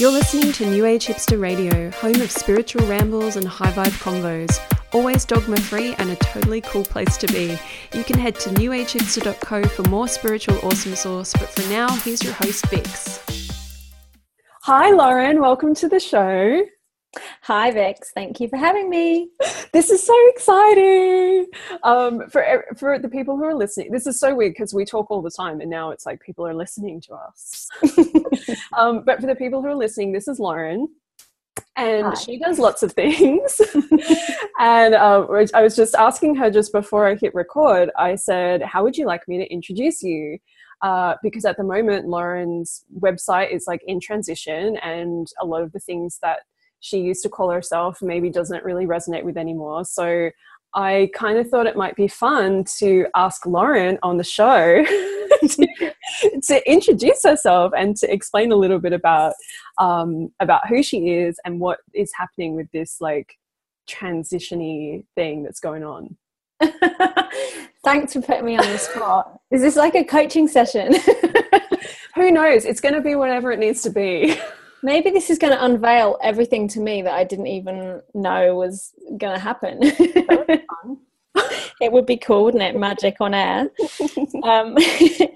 You're listening to New Age Hipster Radio, home of spiritual rambles and high vibe convos. Always dogma free and a totally cool place to be. You can head to newagehipster.co for more spiritual awesome sauce, but for now, here's your host, Vix. Hi, Lauren. Welcome to the show. Hi, Vix. Thank you for having me. This is so exciting. Um, for for the people who are listening, this is so weird because we talk all the time, and now it's like people are listening to us. um, but for the people who are listening, this is Lauren, and Hi. she does lots of things. and uh, I was just asking her just before I hit record. I said, "How would you like me to introduce you?" Uh, because at the moment Lauren's website is like in transition, and a lot of the things that she used to call herself maybe doesn't really resonate with anymore. So I kind of thought it might be fun to ask Lauren on the show to, to, introduce herself and to explain a little bit about um, about who she is and what is happening with this like transitiony thing that's going on. Thanks for putting me on the spot. Is this like a coaching session? who knows? It's going to be whatever it needs to be. Maybe this is going to unveil everything to me that I didn't even know was going to happen. it would be cool, wouldn't it? Magic on air. Um,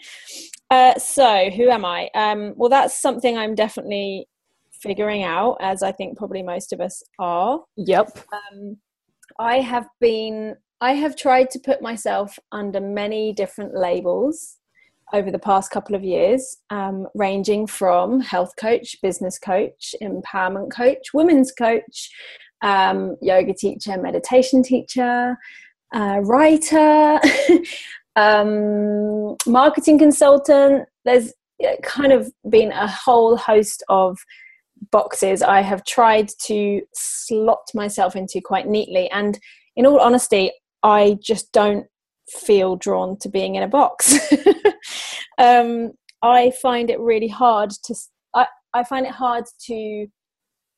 uh, so, who am I? Um, well, that's something I'm definitely figuring out, as I think probably most of us are. Yep. Um, I have been, I have tried to put myself under many different labels over the past couple of years, um, ranging from health coach, business coach, empowerment coach, women's coach, um, yoga teacher, meditation teacher, uh, writer, um, marketing consultant. There's kind of been a whole host of boxes I have tried to slot myself into quite neatly. And in all honesty, I just don't feel drawn to being in a box. um, I find it really hard to. I, I find it hard to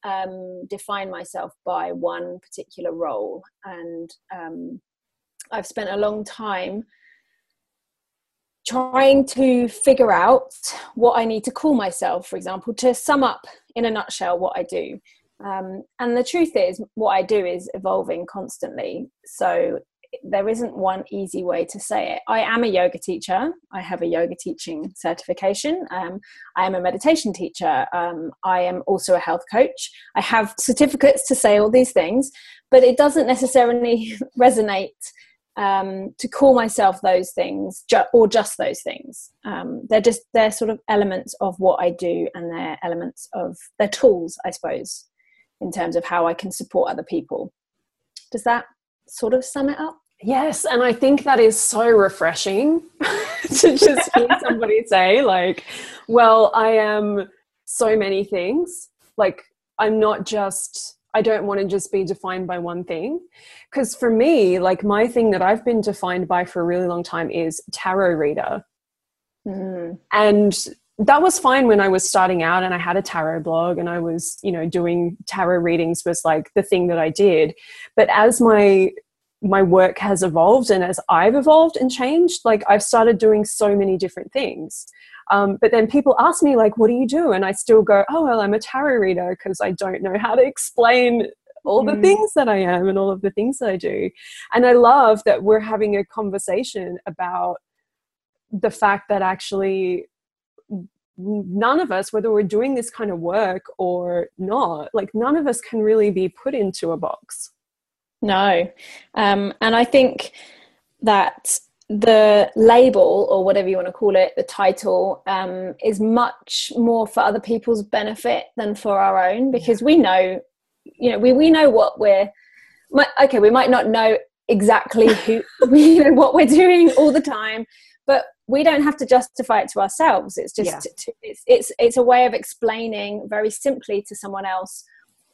um, define myself by one particular role, and um, I've spent a long time trying to figure out what I need to call myself, for example, to sum up in a nutshell what I do. Um, and the truth is, what I do is evolving constantly. So there isn't one easy way to say it. I am a yoga teacher. I have a yoga teaching certification. Um, I am a meditation teacher. Um, I am also a health coach. I have certificates to say all these things, but it doesn't necessarily resonate um, to call myself those things ju- or just those things. Um, they're just they're sort of elements of what I do, and they're elements of they're tools, I suppose, in terms of how I can support other people. Does that sort of sum it up? Yes, and I think that is so refreshing to just hear somebody say, like, well, I am so many things. Like, I'm not just, I don't want to just be defined by one thing. Because for me, like, my thing that I've been defined by for a really long time is tarot reader. Mm. And that was fine when I was starting out and I had a tarot blog and I was, you know, doing tarot readings was like the thing that I did. But as my my work has evolved and as I've evolved and changed, like I've started doing so many different things. Um, but then people ask me like, what do you do? And I still go, oh, well, I'm a tarot reader because I don't know how to explain all the mm. things that I am and all of the things that I do. And I love that we're having a conversation about the fact that actually none of us, whether we're doing this kind of work or not, like none of us can really be put into a box. No. Um, and I think that the label or whatever you want to call it, the title, um, is much more for other people's benefit than for our own because we know, you know, we, we know what we're, okay, we might not know exactly who, you know, what we're doing all the time, but we don't have to justify it to ourselves. It's just, yeah. it's, it's, it's a way of explaining very simply to someone else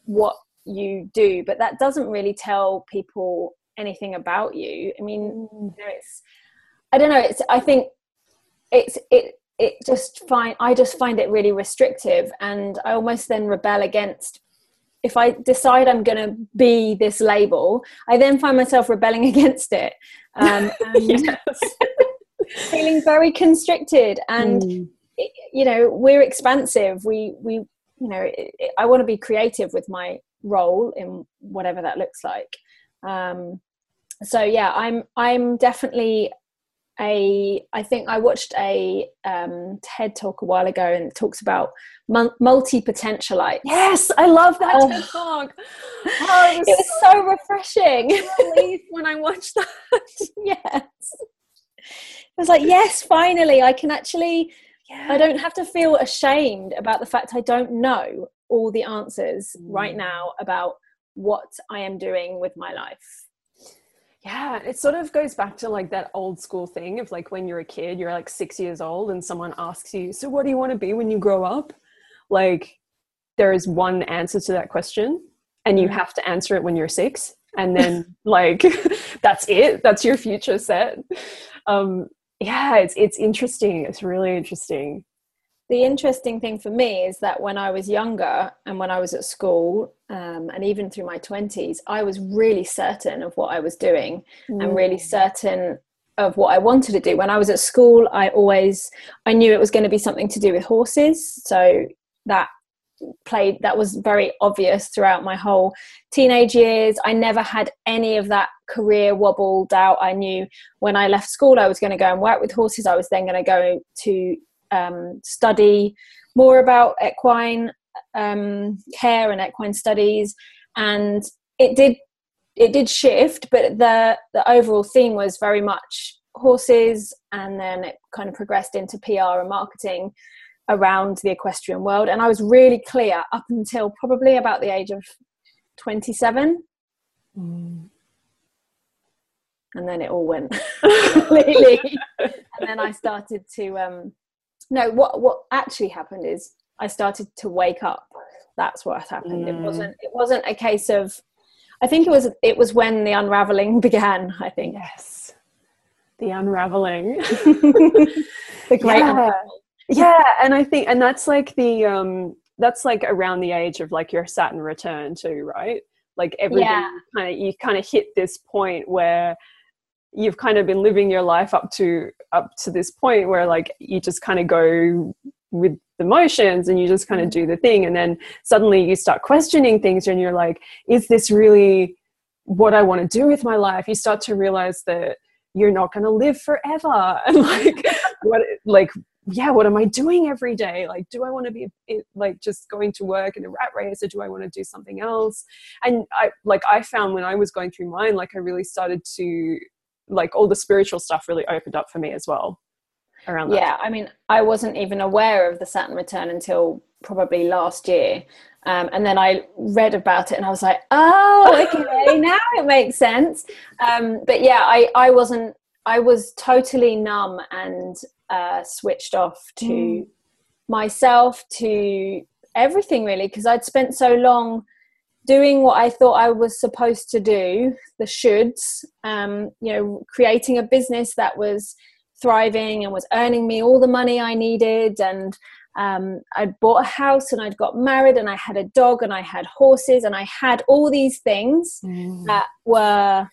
what you do but that doesn't really tell people anything about you i mean mm. you know, it's i don't know it's i think it's it it just find i just find it really restrictive and i almost then rebel against if i decide i'm going to be this label i then find myself rebelling against it um, and feeling very constricted and mm. you know we're expansive. We we you know it, it, i want to be creative with my role in whatever that looks like. Um, so yeah i'm i'm definitely a i think i watched a um, ted talk a while ago and it talks about multi-potentialite yes i love that oh. ted talk. Oh, it was, it was so, so refreshing. when i watched that. Yes I was like, yes, finally, I can actually, yeah. I don't have to feel ashamed about the fact I don't know all the answers mm. right now about what I am doing with my life. Yeah, it sort of goes back to like that old school thing of like when you're a kid, you're like six years old, and someone asks you, So, what do you want to be when you grow up? Like, there is one answer to that question, and you mm. have to answer it when you're six. And then, like, that's it, that's your future set. Um, yeah, it's it's interesting. It's really interesting. The interesting thing for me is that when I was younger and when I was at school, um, and even through my twenties, I was really certain of what I was doing mm. and really certain of what I wanted to do. When I was at school, I always I knew it was going to be something to do with horses, so that played that was very obvious throughout my whole teenage years. I never had any of that career wobbled out i knew when i left school i was going to go and work with horses. I was then going to go to um, study more about equine um, care and equine studies. And it did it did shift but the the overall theme was very much horses and then it kind of progressed into pr and marketing around the equestrian world. And I was really clear up until probably about the age of 27. Mm. And then it all went completely. and then I started to, um, no, what, what actually happened is I started to wake up. That's what happened. Mm. It wasn't, it wasn't a case of, I think it was, it was when the unraveling began, I think. Yes. The unraveling. the great yeah. unraveling yeah and i think and that's like the um that's like around the age of like your saturn return too right like everything yeah. kind of you kind of hit this point where you've kind of been living your life up to up to this point where like you just kind of go with the motions and you just kind of mm. do the thing and then suddenly you start questioning things and you're like is this really what i want to do with my life you start to realize that you're not going to live forever and like what like yeah what am i doing every day? Like do i want to be like just going to work in a rat race or do i want to do something else? And i like i found when i was going through mine like i really started to like all the spiritual stuff really opened up for me as well around that. Yeah i mean i wasn't even aware of the saturn return until probably last year um, and then I read about it and I was like, oh, okay, now it makes sense. Um, but yeah, I, I wasn't, I was totally numb and uh, switched off to mm. myself, to everything really, because I'd spent so long doing what I thought I was supposed to do, the shoulds, um, you know, creating a business that was thriving and was earning me all the money I needed. And um, I'd bought a house and I'd got married and I had a dog and I had horses and I had all these things mm. that were,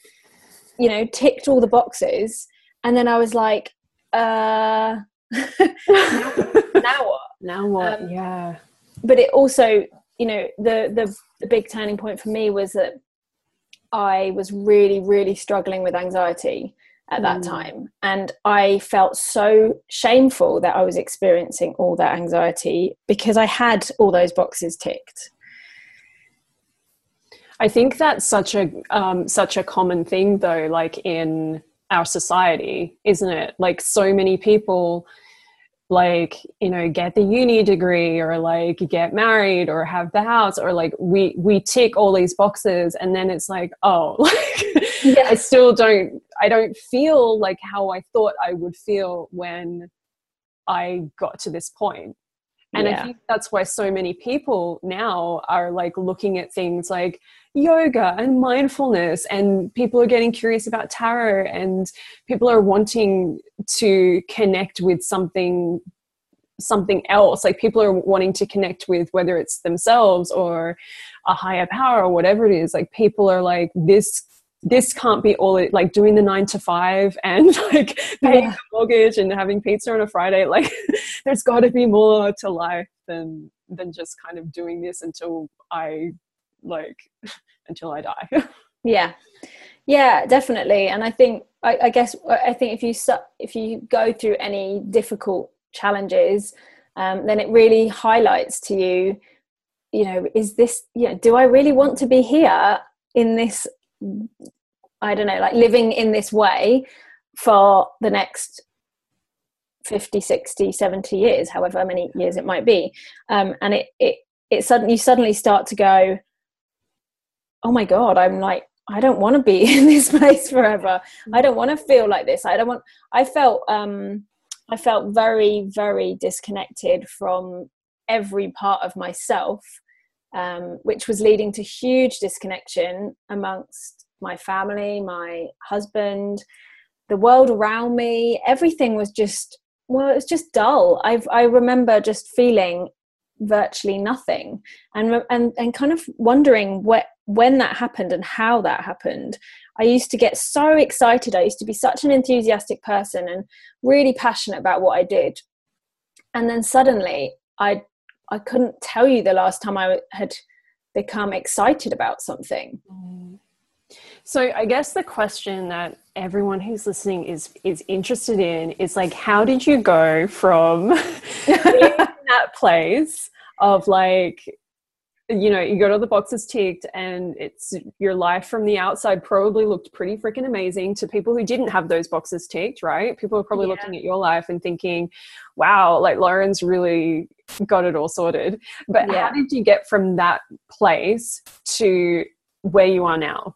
you know, ticked all the boxes. And then I was like, uh now, now what? Now what? Um, yeah. but it also you know the, the the big turning point for me was that i was really really struggling with anxiety at that mm. time. And i felt so shameful that i was experiencing all that anxiety because i had all those boxes ticked. I think that's such a um, such a common thing though like in our society, isn't it? Like so many people like you know get the uni degree or like get married or have the house or like we we tick all these boxes and then it's like oh like yeah. i still don't i don't feel like how i thought i would feel when i got to this point and yeah. i think that's why so many people now are like looking at things like yoga and mindfulness and people are getting curious about tarot and people are wanting to connect with something something else like people are wanting to connect with whether it's themselves or a higher power or whatever it is like people are like this this can't be all like doing the nine to five and like paying yeah. the mortgage and having pizza on a Friday. Like there's got to be more to life than than just kind of doing this until I like until I die. yeah, yeah, definitely. And I think I, I guess I think if you if you go through any difficult challenges, um, then it really highlights to you you know is this you know do i really want to be here in this i don't know like living in this way for the next 50 60 70 years however many years it might be. Um, and it it it suddenly you suddenly start to go oh my god i'm like i don't want to be in this place forever. I don't want to feel like this. I don't want i felt um i felt very very disconnected from every part of myself um, which was leading to huge disconnection amongst my family, my husband, the world around me. Everything was just well, it was just dull. I I remember just feeling virtually nothing, and and and kind of wondering what when that happened and how that happened. I used to get so excited. I used to be such an enthusiastic person and really passionate about what I did. And then suddenly I I couldn't tell you the last time I had become excited about something. Mm. So I guess the question that everyone who's listening is is interested in is like how did you go from that place of like you know, you got all the boxes ticked and it's your life from the outside probably looked pretty freaking amazing to people who didn't have those boxes ticked, right? People are probably yeah. looking at your life and thinking, wow, like Lauren's really got it all sorted. But yeah. how did you get from that place to where you are now?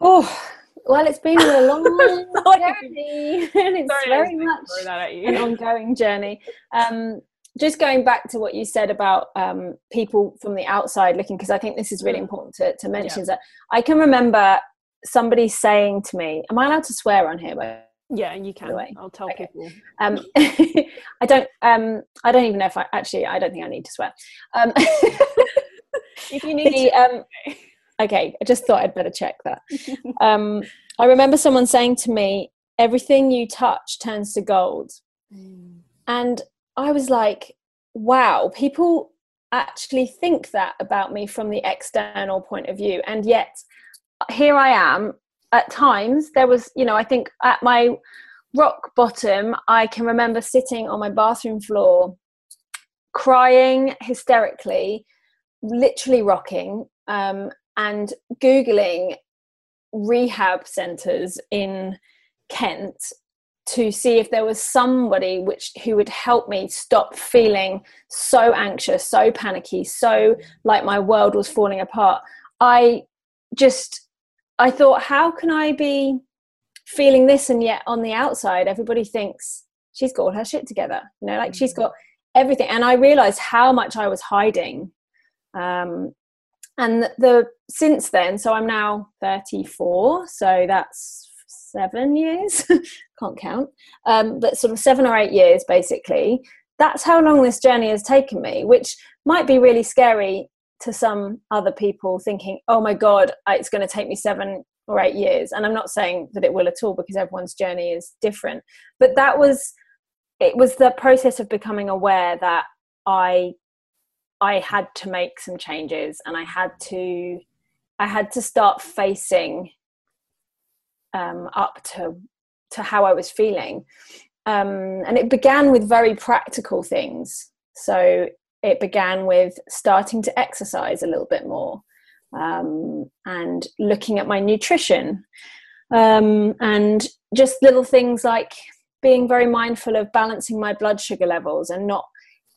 Oh, well, it's been a long journey, and it's Sorry, very much an ongoing journey. Um, just going back to what you said about um, people from the outside looking, because I think this is really mm. important to, to mention, yeah. that I can remember somebody saying to me, "Am I allowed to swear on here?" By yeah, you can. I'll tell okay. people. Um, I don't. Um, I don't even know if I actually. I don't think I need to swear. Um, if you need, the, to, um, okay. I just thought I'd better check that. Um, I remember someone saying to me, "Everything you touch turns to gold," mm. and I was like, wow, people actually think that about me from the external point of view. And yet, here I am. At times, there was, you know, I think at my rock bottom, I can remember sitting on my bathroom floor, crying hysterically, literally rocking, um, and Googling rehab centers in Kent to see if there was somebody which who would help me stop feeling so anxious so panicky so like my world was falling apart. I just i thought how can i be feeling this and yet on the outside everybody thinks she's got all her shit together you know like she's got everything. And i realized how much i was hiding um and the, the since then so i'm now 34 so that's seven years, can't count, um, but sort of seven or eight years basically. That's how long this journey has taken me, which might be really scary to some other people thinking, oh my God, it's going to take me seven or eight years. And I'm not saying that it will at all because everyone's journey is different. But that was, it was the process of becoming aware that I, I had to make some changes and I had to, I had to start facing um, up to to how I was feeling. Um, and it began with very practical things. So it began with starting to exercise a little bit more um, and looking at my nutrition um, and just little things like being very mindful of balancing my blood sugar levels and not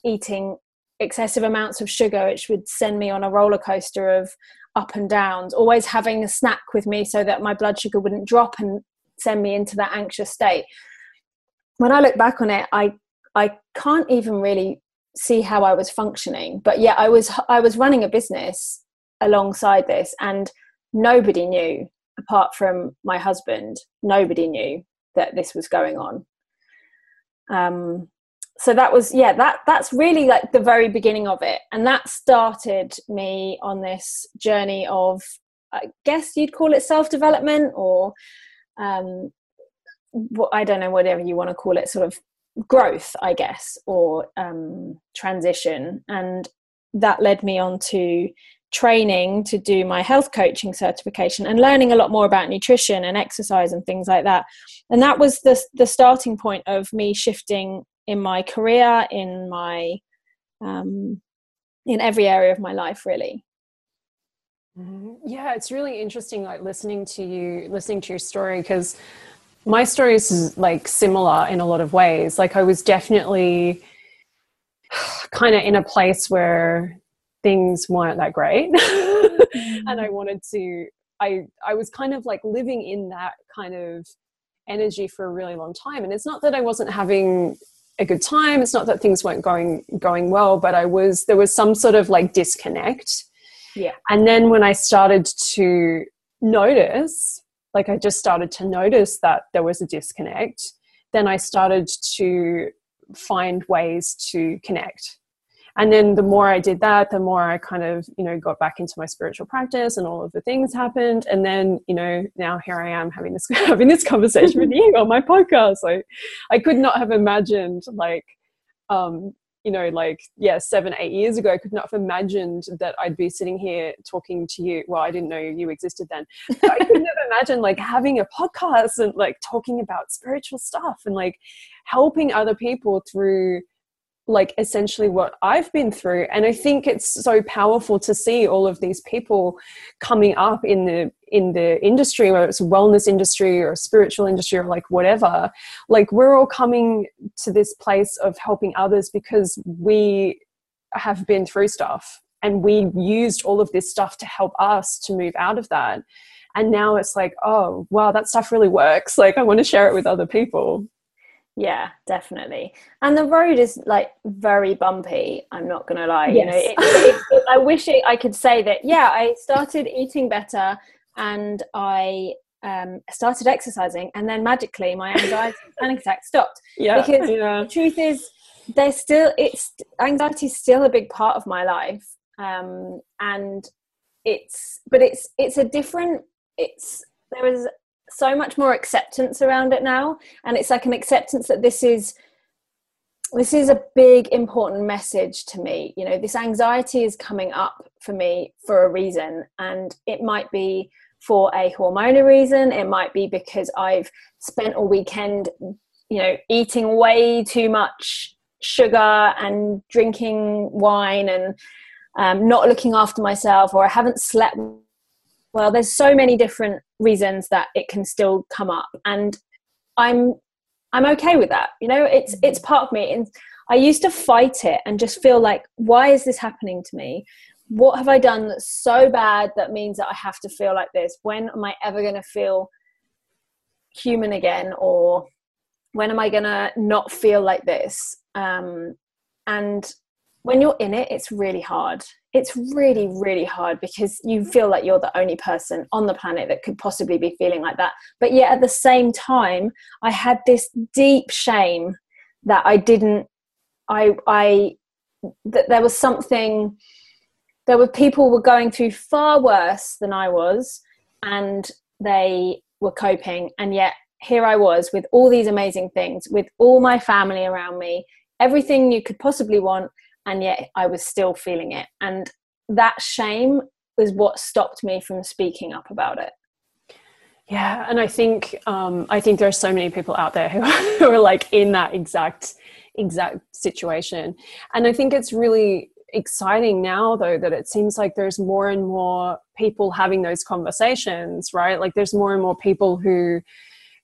eating excessive amounts of sugar, which would send me on a roller coaster of up and downs, always having a snack with me so that my blood sugar wouldn't drop and send me into that anxious state. When I look back on it, I I can't even really see how I was functioning. But yeah, I was I was running a business alongside this and nobody knew apart from my husband, nobody knew that this was going on. Um, so that was yeah that that's really like the very beginning of it and that started me on this journey of I guess you'd call it self development or um, what I don't know, whatever you want to call it, sort of growth, I guess, or um, transition. And that led me on to training to do my health coaching certification and learning a lot more about nutrition and exercise and things like that. And that was the the starting point of me shifting in my career, in my um, in every area of my life, really. Mm-hmm. Yeah, it's really interesting, like listening to you, listening to your story, because my story is like similar in a lot of ways. Like I was definitely kind of in a place where things weren't that great and i mm. wanted to i i was kind of like living in that kind of energy for a really long time and it's not that i wasn't having a good time. It's not that things weren't going going well but i was there was some sort of like disconnect. Yeah. And then when i started to notice like i just started to notice that there was a disconnect then i started to find ways to connect and then the more i did that the more i kind of you know got back into my spiritual practice and all of the things happened. And then you know now here i am having this having this conversation with you on my podcast. Like i could not have imagined like um you know like yeah seven eight years ago i could not have imagined that i'd be sitting here talking to you. Well i didn't know you existed then. I couldn't have imagined like having a podcast and like talking about spiritual stuff and like helping other people through like essentially what I've been through. And I think it's so powerful to see all of these people coming up in the in the industry, whether it's wellness industry or spiritual industry or like whatever. Like we're all coming to this place of helping others because we have been through stuff and we used all of this stuff to help us to move out of that. And now it's like, oh wow, that stuff really works. Like I want to share it with other people. Yeah, definitely. And the road is like very bumpy. I'm not gonna lie. Yes. You know, it, it, it, I wish I could say that. Yeah, I started eating better, and I um, started exercising, and then magically my anxiety panic attack stopped. Yeah, because yeah. the truth is, there's still it's anxiety is still a big part of my life, um, and it's but it's it's a different. It's there is so much more acceptance around it now. And it's like an acceptance that this is this is a big important message to me. You know this anxiety is coming up for me for a reason. And it might be for a hormonal reason. It might be because i've spent a weekend you know eating way too much sugar and drinking wine and um, not looking after myself or i haven't slept well. There's so many different reasons that it can still come up and i'm i'm okay with that you know it's it's mm-hmm. part of me and i used to fight it and just feel like why is this happening to me? What have i done that's so bad that means that i have to feel like this? When am i ever going to feel human again or when am i going to not feel like this? Um, and when you're in it it's really hard. It's really really hard because you feel like you're the only person on the planet that could possibly be feeling like that. But yet at the same time i had this deep shame that i didn't i i that there was something there were people were going through far worse than i was and they were coping. And yet here i was with all these amazing things with all my family around me everything you could possibly want and yet I was still feeling it. And that shame was what stopped me from speaking up about it. Yeah, and I think um, I think there are so many people out there who, who are like in that exact exact situation, and I think it's really exciting now though that it seems like there's more and more people having those conversations, right? Like there's more and more people who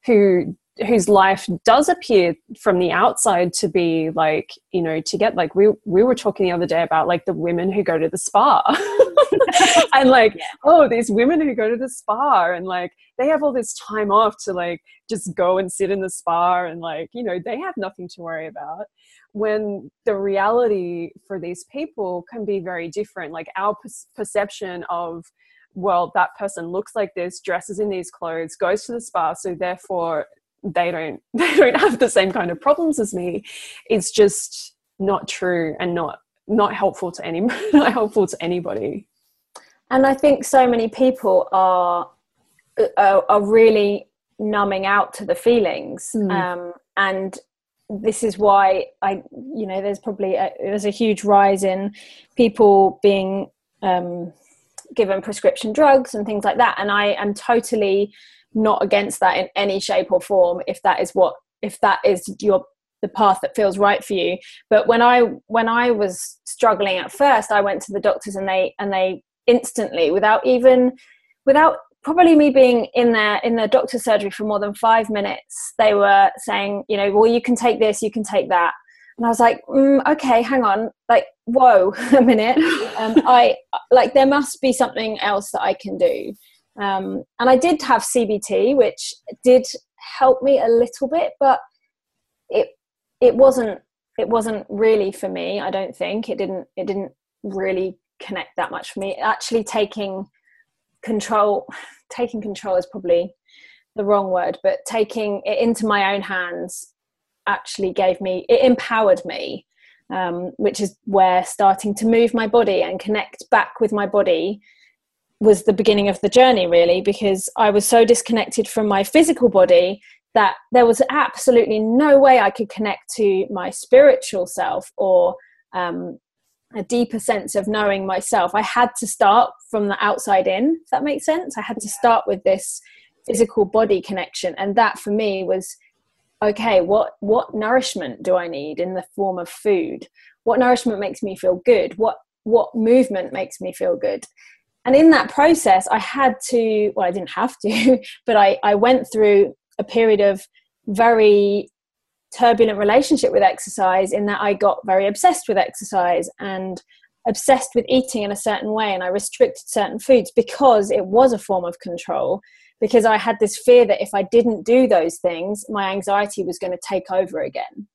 who whose life does appear from the outside to be like you know to get like we we were talking the other day about like the women who go to the spa and like yeah. oh these women who go to the spa and like they have all this time off to like just go and sit in the spa and like you know they have nothing to worry about when the reality for these people can be very different like our per- perception of well that person looks like this dresses in these clothes goes to the spa so therefore they don't they don't have the same kind of problems as me it's just not true and not not helpful to any not helpful to anybody. And I think so many people are are, are really numbing out to the feelings, mm. um, and this is why I, you know, there's probably a, there's a huge rise in people being um, given prescription drugs and things like that, and I am totally not against that in any shape or form if that is what if that is your the path that feels right for you. But when i when i was struggling at first i went to the doctors and they and they instantly without even without probably me being in there in the doctor's surgery for more than five minutes they were saying you know well you can take this you can take that. And i was like mm, okay hang on like whoa a minute. Um, i like there must be something else that i can do um, and i did have cbt which did help me a little bit but it it wasn't it wasn't really for me i don't think. It didn't it didn't really connect that much for me. Actually taking control taking control is probably the wrong word but taking it into my own hands actually gave me it empowered me um, which is where starting to move my body and connect back with my body was the beginning of the journey really because i was so disconnected from my physical body that there was absolutely no way I could connect to my spiritual self or um, a deeper sense of knowing myself. I had to start from the outside in, if that makes sense. I had to start with this physical body connection. And that for me was okay, what, what nourishment do I need in the form of food? What nourishment makes me feel good? What, what movement makes me feel good? And in that process, I had to, well, I didn't have to, but I, I went through a period of very turbulent relationship with exercise in that I got very obsessed with exercise and obsessed with eating in a certain way and I restricted certain foods because it was a form of control because I had this fear that if I didn't do those things my anxiety was going to take over again.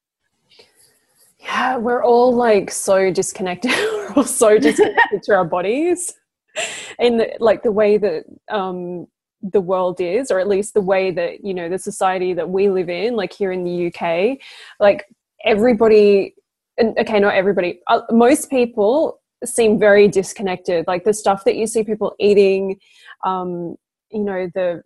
Yeah, we're all like so disconnected. we're all so disconnected to our bodies. In like the way that um the world is or at least the way that you know the society that we live in like here in the uk like everybody and okay not everybody uh, most people seem very disconnected. Like the stuff that you see people eating um you know the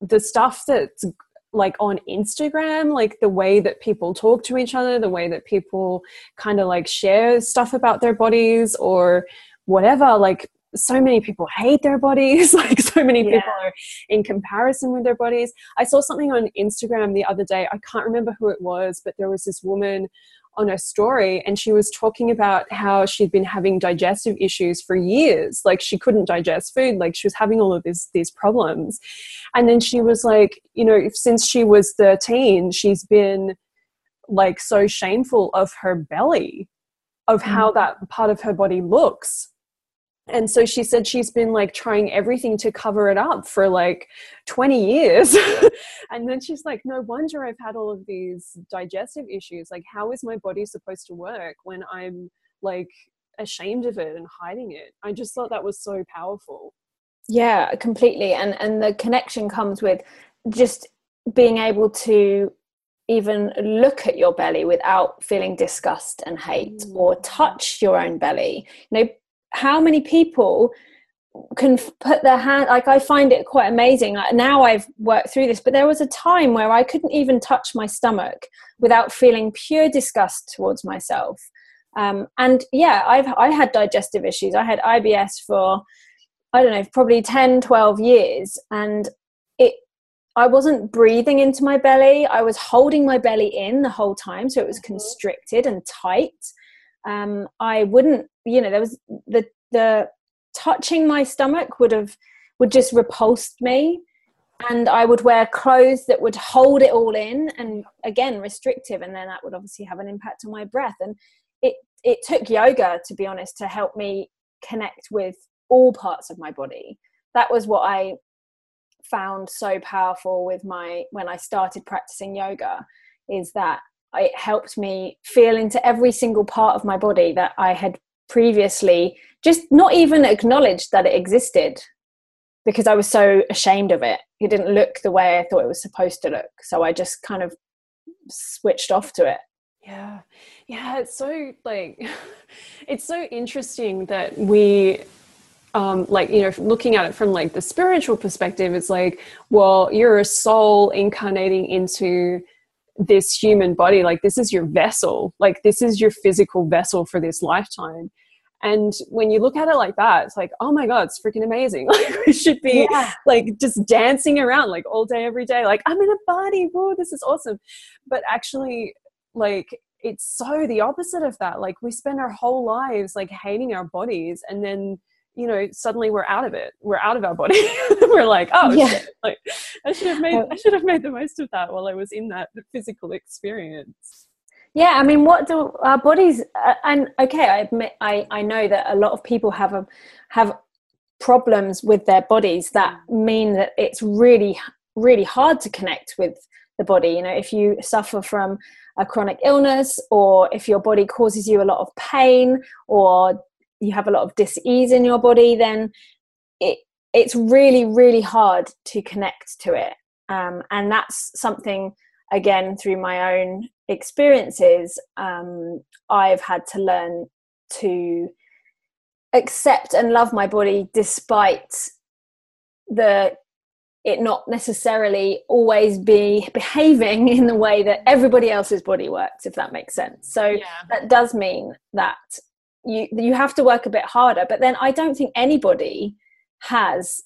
the stuff that's like on Instagram, like the way that people talk to each other, the way that people kind of like share stuff about their bodies or whatever, like so many people hate their bodies like so many yeah. people are in comparison with their bodies i saw something on instagram the other day i can't remember who it was but there was this woman on her story and she was talking about how she'd been having digestive issues for years like she couldn't digest food like she was having all of these these problems and then she was like you know since she was 13 she's been like so shameful of her belly of how mm. that part of her body looks and so she said she's been like trying everything to cover it up for like 20 years. And then she's like no wonder i've had all of these digestive issues. Like how is my body supposed to work when i'm like ashamed of it and hiding it? I just thought that was so powerful. Yeah completely. And and the connection comes with just being able to even look at your belly without feeling disgust and hate mm. or touch your own belly. You know how many people can put their hand like i find it quite amazing. Now i've worked through this but there was a time where i couldn't even touch my stomach without feeling pure disgust towards myself. Um, and yeah i've i had digestive issues. I had ibs for i don't know probably 10 12 years and it i wasn't breathing into my belly. I was holding my belly in the whole time so it was mm-hmm. constricted and tight um, I wouldn't, you know, there was the the touching my stomach would have would just repulsed me. And I would wear clothes that would hold it all in and again restrictive. And then that would obviously have an impact on my breath. And it it took yoga to be honest to help me connect with all parts of my body. That was what I found so powerful with my when I started practicing yoga is that it helped me feel into every single part of my body that I had previously just not even acknowledged that it existed because I was so ashamed of it. It didn't look the way I thought it was supposed to look. So I just kind of switched off to it. Yeah. Yeah. It's so like, it's so interesting that we um, like you know looking at it from like the spiritual perspective it's like well you're a soul incarnating into this human body like this is your vessel like this is your physical vessel for this lifetime. And when you look at it like that it's like oh my god it's freaking amazing. Like we should be yeah. like just dancing around like all day every day like i'm in a body whoa this is awesome. But actually like it's so the opposite of that. Like we spend our whole lives like hating our bodies and then you know suddenly we're out of it. We're out of our body. We're like oh yeah. Shit. like i should have made i should have made the most of that while i was in that physical experience. Yeah i mean what do our bodies uh, and okay i admit i i know that a lot of people have a have problems with their bodies that mean that it's really really hard to connect with the body. You know if you suffer from a chronic illness or if your body causes you a lot of pain or you have a lot of dis-ease in your body then it it's really really hard to connect to it um, and that's something again through my own experiences um, i've had to learn to accept and love my body despite the it not necessarily always be behaving in the way that everybody else's body works if that makes sense so yeah. that does mean that you you have to work a bit harder. But then i don't think anybody has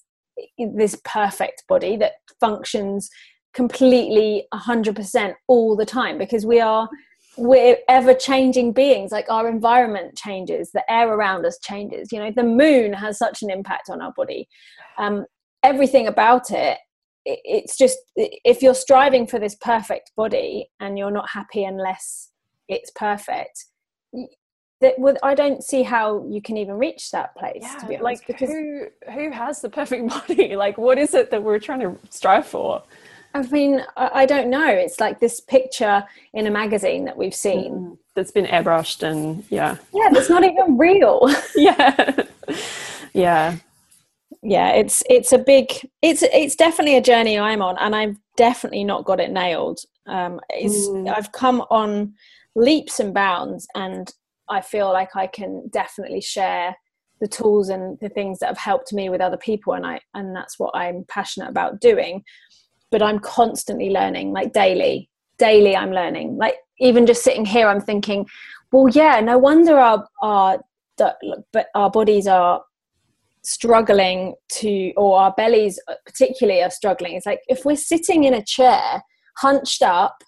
this perfect body that functions completely 100% all the time because we are we're ever changing beings. Like our environment changes the air around us changes you know the moon has such an impact on our body. Um, everything about it it's just if you're striving for this perfect body and you're not happy unless it's perfect that would I don't see how you can even reach that place. Yeah, to be honest, like because who who has the perfect body? Like, what is it that we're trying to strive for? I mean, I don't know. It's like this picture in a magazine that we've seen mm, that's been airbrushed and yeah, yeah, that's not even real. yeah, yeah, yeah. It's it's a big. It's it's definitely a journey I'm on, and I've definitely not got it nailed. Um, it's mm. I've come on leaps and bounds, and I feel like I can definitely share the tools and the things that have helped me with other people and I and that's what I'm passionate about doing. But I'm constantly learning like daily daily I'm learning. Like even just sitting here I'm thinking well yeah no wonder our our but our bodies are struggling to or our bellies particularly are struggling. It's like if we're sitting in a chair hunched up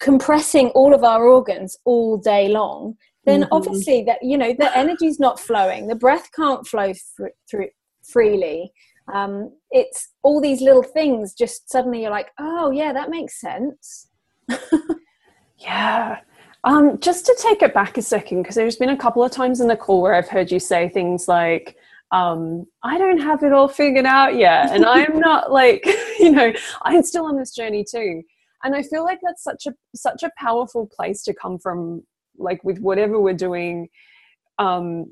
compressing all of our organs all day long then mm-hmm. obviously that you know the energy's not flowing the breath can't flow through, through freely um, it's all these little things just suddenly you're like oh yeah that makes sense yeah um, just to take it back a second because there's been a couple of times in the call where i've heard you say things like um, I don't have it all figured out yet. And I'm not like, you know, I'm still on this journey too. And I feel like that's such a such a powerful place to come from like with whatever we're doing um,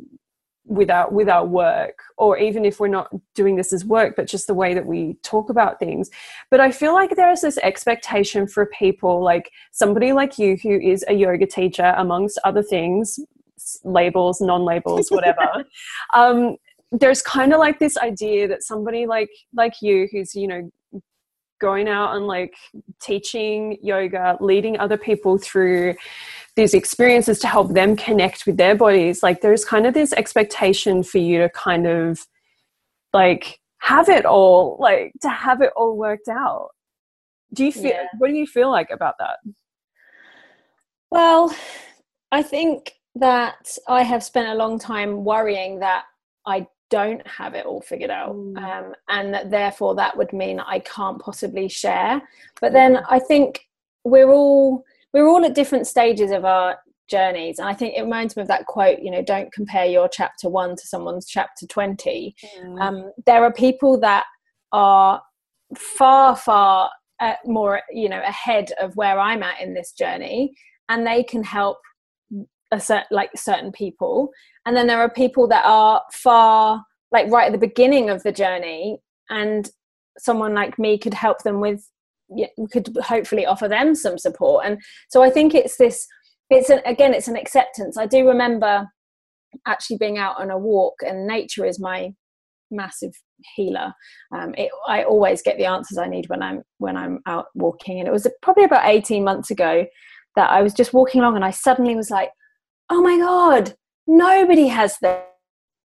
with our with our work or even if we're not doing this as work but just the way that we talk about things. But i feel like there is this expectation for people like somebody like you who is a yoga teacher amongst other things labels non-labels whatever um, there's kind of like this idea that somebody like like you who's you know going out and like teaching yoga leading other people through these experiences to help them connect with their bodies. Like there's kind of this expectation for you to kind of like have it all like to have it all worked out. Do you feel yeah. what do you feel like about that? Well i think that i have spent a long time worrying that i don't have it all figured out mm. um, and that therefore that would mean i can't possibly share. But then i think we're all we're all at different stages of our journeys and i think it reminds me of that quote you know don't compare your chapter 1 to someone's chapter 20 mm. um, there are people that are far far uh, more you know ahead of where i'm at in this journey and they can help a certain like certain people and then there are people that are far like right at the beginning of the journey and someone like me could help them with we could hopefully offer them some support and so i think it's this it's an, again it's an acceptance i do remember actually being out on a walk and nature is my massive healer. Um, it, I always get the answers I need when I'm when I'm out walking, and it was probably about eighteen months ago that I was just walking along, and I suddenly was like, "Oh my god, nobody has their,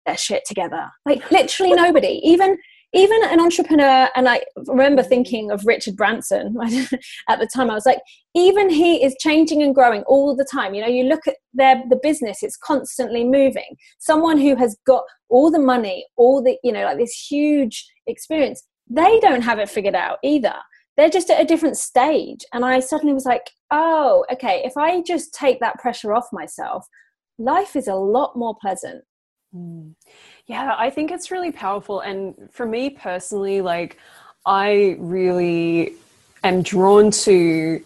their shit together! Like literally nobody. Even even an entrepreneur and i remember thinking of richard branson at the time i was like even he is changing and growing all the time. You know you look at their the business it's constantly moving. Someone who has got all the money all the you know like this huge experience they don't have it figured out either. They're just at a different stage. And i suddenly was like oh okay if i just take that pressure off myself life is a lot more pleasant. Mm. Yeah, I think it's really powerful. And for me personally, like, I really am drawn to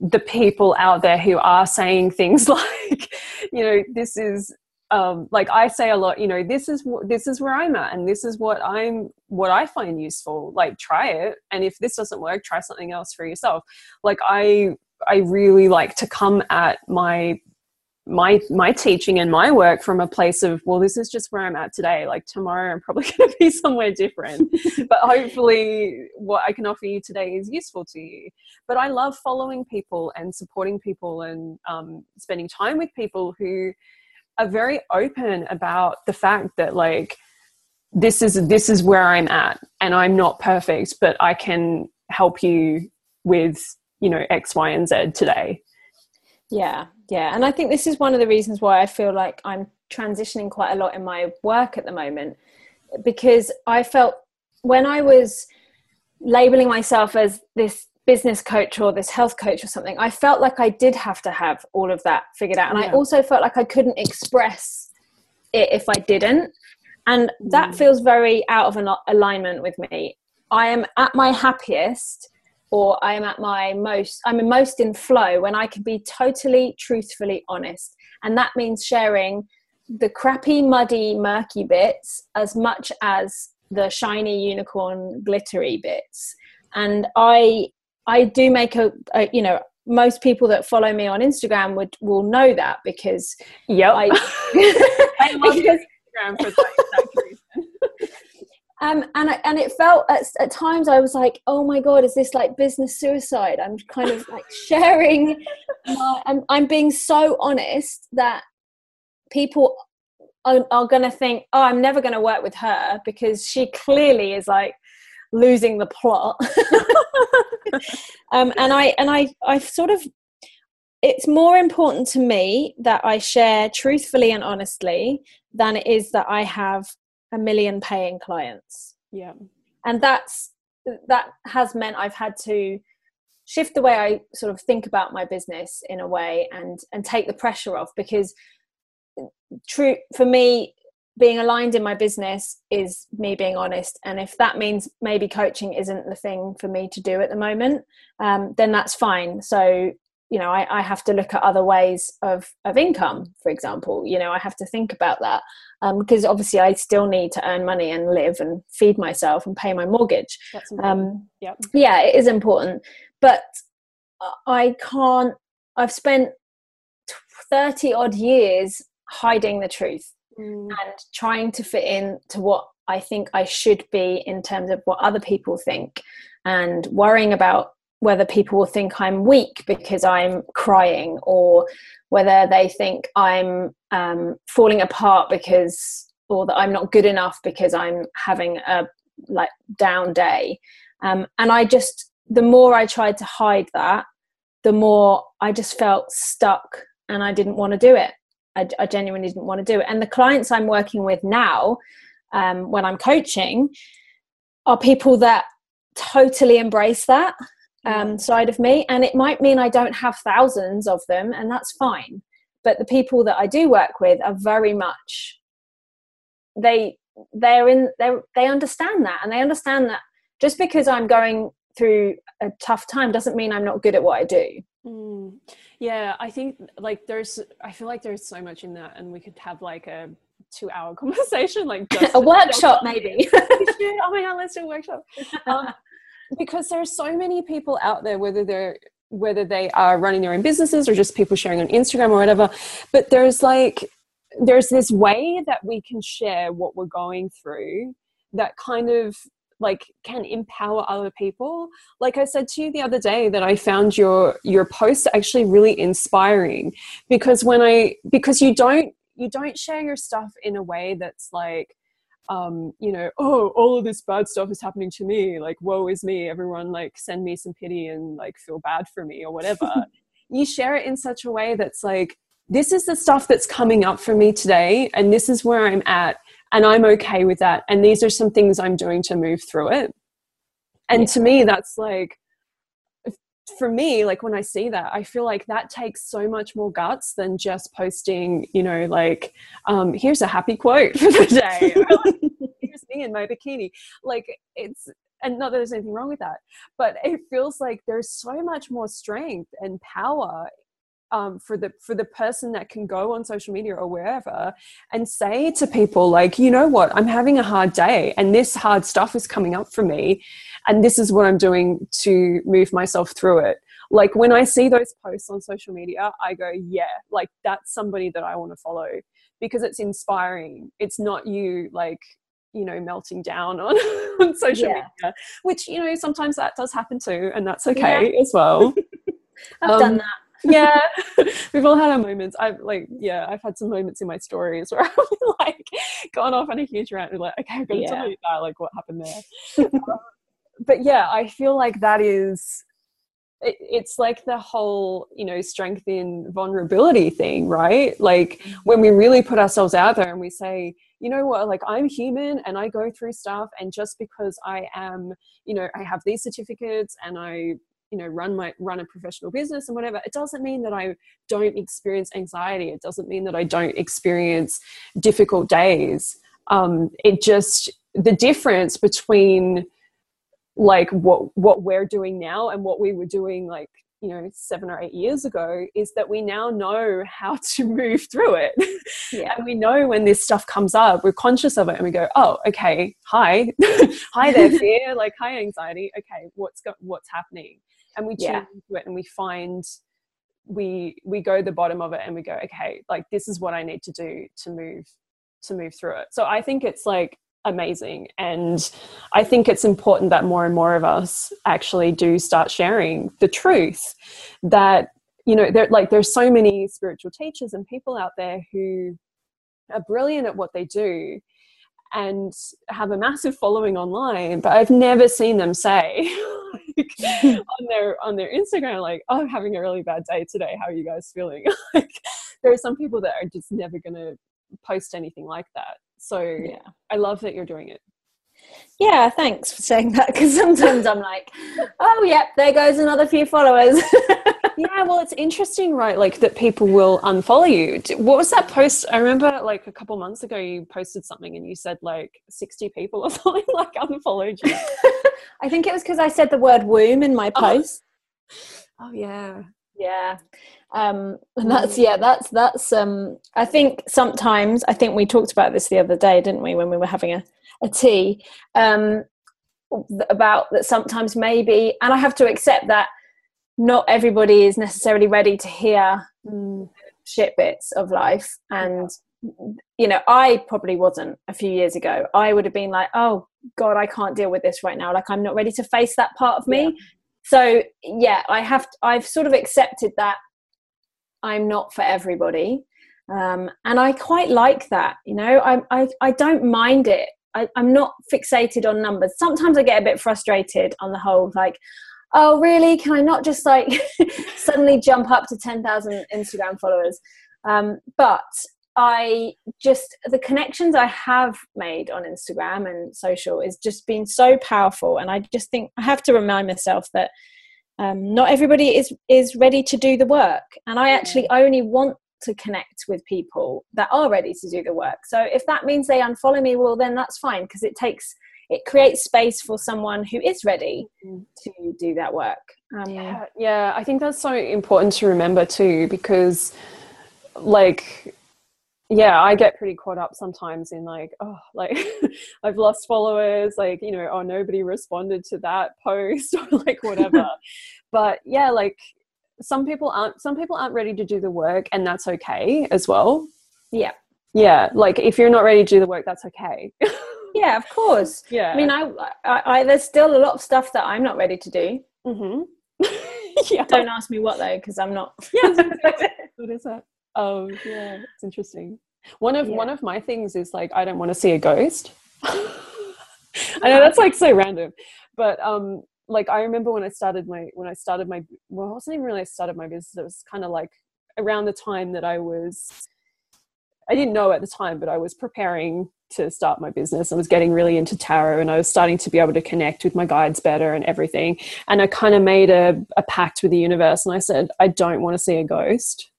the people out there who are saying things like, you know, this is um, like I say a lot, you know, this is this is where I'm at, and this is what I'm what I find useful. Like, try it, and if this doesn't work, try something else for yourself. Like, I I really like to come at my my my teaching and my work from a place of well this is just where i'm at today. Like tomorrow i'm probably going to be somewhere different. But hopefully what i can offer you today is useful to you. But i love following people and supporting people and um, spending time with people who are very open about the fact that like this is this is where i'm at and i'm not perfect but i can help you with you know x y and z today yeah, yeah. And I think this is one of the reasons why I feel like I'm transitioning quite a lot in my work at the moment because I felt when I was labeling myself as this business coach or this health coach or something, I felt like I did have to have all of that figured out. And yeah. I also felt like I couldn't express it if I didn't. And that mm. feels very out of an alignment with me. I am at my happiest or I am at my most, I'm most in flow when I can be totally truthfully honest. And that means sharing the crappy, muddy, murky bits as much as the shiny unicorn glittery bits. And I, I do make a, a you know, most people that follow me on Instagram would will know that because yeah, I, I love because, Instagram for that. Um, and and it felt at, at times I was like, oh my god, is this like business suicide? I'm kind of like sharing. My, I'm I'm being so honest that people are, are going to think, oh, I'm never going to work with her because she clearly is like losing the plot. um, and I and I I sort of it's more important to me that I share truthfully and honestly than it is that I have a million paying clients. Yeah. And that's that has meant I've had to shift the way I sort of think about my business in a way and and take the pressure off because true for me being aligned in my business is me being honest and if that means maybe coaching isn't the thing for me to do at the moment um, then that's fine so you know I, I, have to look at other ways of of income for example you know i have to think about that um, because obviously i still need to earn money and live and feed myself and pay my mortgage um, yep. yeah it is important but i can't i've spent 30 odd years hiding the truth mm. and trying to fit in to what i think i should be in terms of what other people think and worrying about whether people will think I'm weak because I'm crying, or whether they think I'm um, falling apart because, or that I'm not good enough because I'm having a like down day. Um, and I just, the more I tried to hide that, the more I just felt stuck and I didn't want to do it. I, I genuinely didn't want to do it. And the clients I'm working with now, um, when I'm coaching, are people that totally embrace that um, side of me. And it might mean I don't have thousands of them, and that's fine. But the people that I do work with are very much they they're in they they understand that, and they understand that just because I'm going through a tough time doesn't mean I'm not good at what I do. Mm. Yeah, I think like there's I feel like there's so much in that, and we could have like a two hour conversation like a workshop maybe oh my god let's do a workshop um, because there are so many people out there whether they're whether they are running their own businesses or just people sharing on instagram or whatever but there's like there's this way that we can share what we're going through that kind of like can empower other people. Like i said to you the other day that i found your your post actually really inspiring because when i because you don't you don't share your stuff in a way that's like um, you know, oh, all of this bad stuff is happening to me. Like, woe is me. Everyone, like, send me some pity and like feel bad for me or whatever. you share it in such a way that's like, this is the stuff that's coming up for me today, and this is where I'm at and i'm okay with that and these are some things i'm doing to move through it and yeah. to me that's like for me like when i see that i feel like that takes so much more guts than just posting you know like um, here's a happy quote for the day. Like, here's me in my bikini. Like it's and not that there's anything wrong with that but it feels like there's so much more strength and power um, for the for the person that can go on social media or wherever and say to people like you know what? I'm having a hard day and this hard stuff is coming up for me and this is what i'm doing to move myself through it. Like when i see those posts on social media i go yeah like that's somebody that i want to follow because it's inspiring. It's not you like you know melting down on, on social yeah. media which you know sometimes that does happen too and that's okay yeah. as well. I've um, done that yeah. We've all had our moments. I've like yeah i've had some moments in my stories where i've like gone off on a huge rant and like okay i've got to yeah. tell you that like what happened there. Um, but yeah i feel like that is it, it's like the whole you know strength in vulnerability thing right? Like when we really put ourselves out there and we say you know what? Like i'm human and i go through stuff and just because i am you know i have these certificates and i you know run my run a professional business and whatever it doesn't mean that i don't experience anxiety. It doesn't mean that i don't experience difficult days. Um, it just the difference between like what what we're doing now and what we were doing like you know seven or eight years ago is that we now know how to move through it. Yeah. and we know when this stuff comes up we're conscious of it and we go oh okay hi. Hi there fear. Like hi anxiety. Okay what's go- what's happening and we tune yeah. into it and we find we we go the bottom of it and we go okay like this is what i need to do to move to move through it so i think it's like amazing and i think it's important that more and more of us actually do start sharing the truth that you know there like there's so many spiritual teachers and people out there who are brilliant at what they do and have a massive following online but i've never seen them say on their on their instagram like oh i'm having a really bad day today. How are you guys feeling? Like there are some people that are just never going to post anything like that. So yeah. I love that you're doing it yeah, thanks for saying that because sometimes I'm like, oh, yep, there goes another few followers. yeah, well, it's interesting, right? Like that people will unfollow you. What was that post? I remember like a couple months ago, you posted something and you said like 60 people or something like unfollowed you. I think it was because I said the word womb in my oh. post. Oh, oh yeah. Yeah. Um, and that's, yeah, that's, that's, um, I think sometimes, I think we talked about this the other day, didn't we, when we were having a, a tea, um, about that sometimes maybe, and I have to accept that not everybody is necessarily ready to hear mm. shit bits of life. And you know i probably wasn't a few years ago. I would have been like oh god i can't deal with this right now. Like i'm not ready to face that part of me. Yeah. so yeah i have i've sort of accepted that i'm not for everybody. Um, and i quite like that you know? I, I i don't mind it I, i'm not fixated on numbers. Sometimes i get a bit frustrated on the whole like oh really? Can i not just like suddenly jump up to 10,000 instagram followers? Um, but i just the connections i have made on instagram and social is just been so powerful and i just think i have to remind myself that um, not everybody is is ready to do the work and i actually only want to connect with people that are ready to do the work so if that means they unfollow me well then that's fine because it takes it creates space for someone who is ready mm-hmm. to do that work. Um, yeah, yeah, I think that's so important to remember too, because like yeah i get pretty caught up sometimes in like oh like i've lost followers like you know oh nobody responded to that post or like whatever but yeah like some people aren't some people aren't ready to do the work and that's okay as well. Yeah. Yeah like if you're not ready to do the work that's okay. Yeah of course. Yeah. I mean I, I, I there's still a lot of stuff that i'm not ready to do. Mm-hmm. yeah. don't ask me what though because i'm not. Yeah what is that? Oh yeah it's interesting. One of yeah. one of my things is like i don't want to see a ghost. I know that's like so random but um like i remember when i started my when i started my well it wasn't even really i started my business it was kind of like around the time that i was I didn't know at the time, but I was preparing to start my business. I was getting really into tarot and I was starting to be able to connect with my guides better and everything. And I kind of made a, a pact with the universe and I said, I don't want to see a ghost.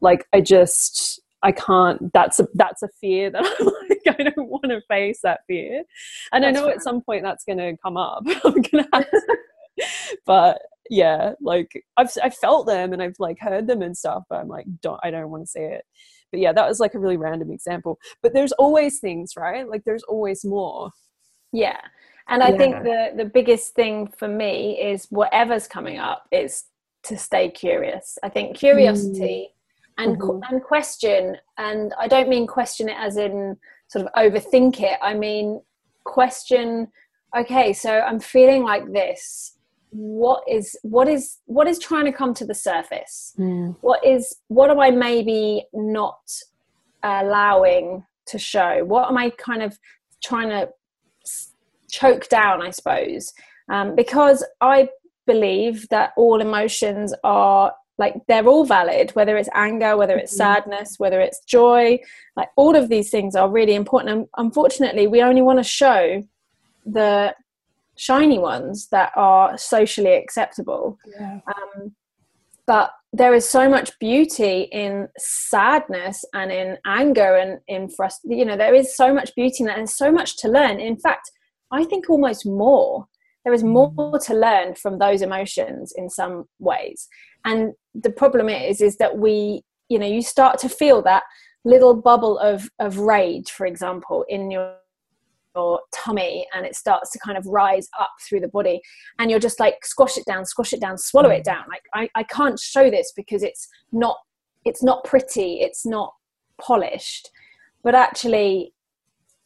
Like, I just, I can't, that's a, that's a fear that I'm like, I don't want to face that fear. And that's I know at some point that's going to come up. I'm going to have to. but yeah, like I've, I've felt them and I've like heard them and stuff, but I'm like, don't, I don't want to see it but yeah that was like a really random example but there's always things right like there's always more yeah and i yeah. think the the biggest thing for me is whatever's coming up is to stay curious i think curiosity mm. And mm-hmm. and question and i don't mean question it as in sort of overthink it. I mean question okay so i'm feeling like this. What is what is what is trying to come to the surface? Mm. what is what am i maybe not allowing to show? What am i kind of trying to choke down i suppose? Um, because i believe that all emotions are like they're all valid whether it's anger whether it's mm-hmm. sadness whether it's joy like all of these things are really important and unfortunately we only want to show the shiny ones that are socially acceptable. Yeah. Um, but there is so much beauty in sadness and in anger and in frustration. You know, there is so much beauty in that and so much to learn. In fact, I think almost more. There is more mm. to learn from those emotions in some ways. And the problem is, is that we, you know, you start to feel that little bubble of, of rage, for example, in your your tummy and it starts to kind of rise up through the body and you're just like squash it down squash it down swallow it mm. down like I, I can't show this because it's not it's not pretty it's not polished but actually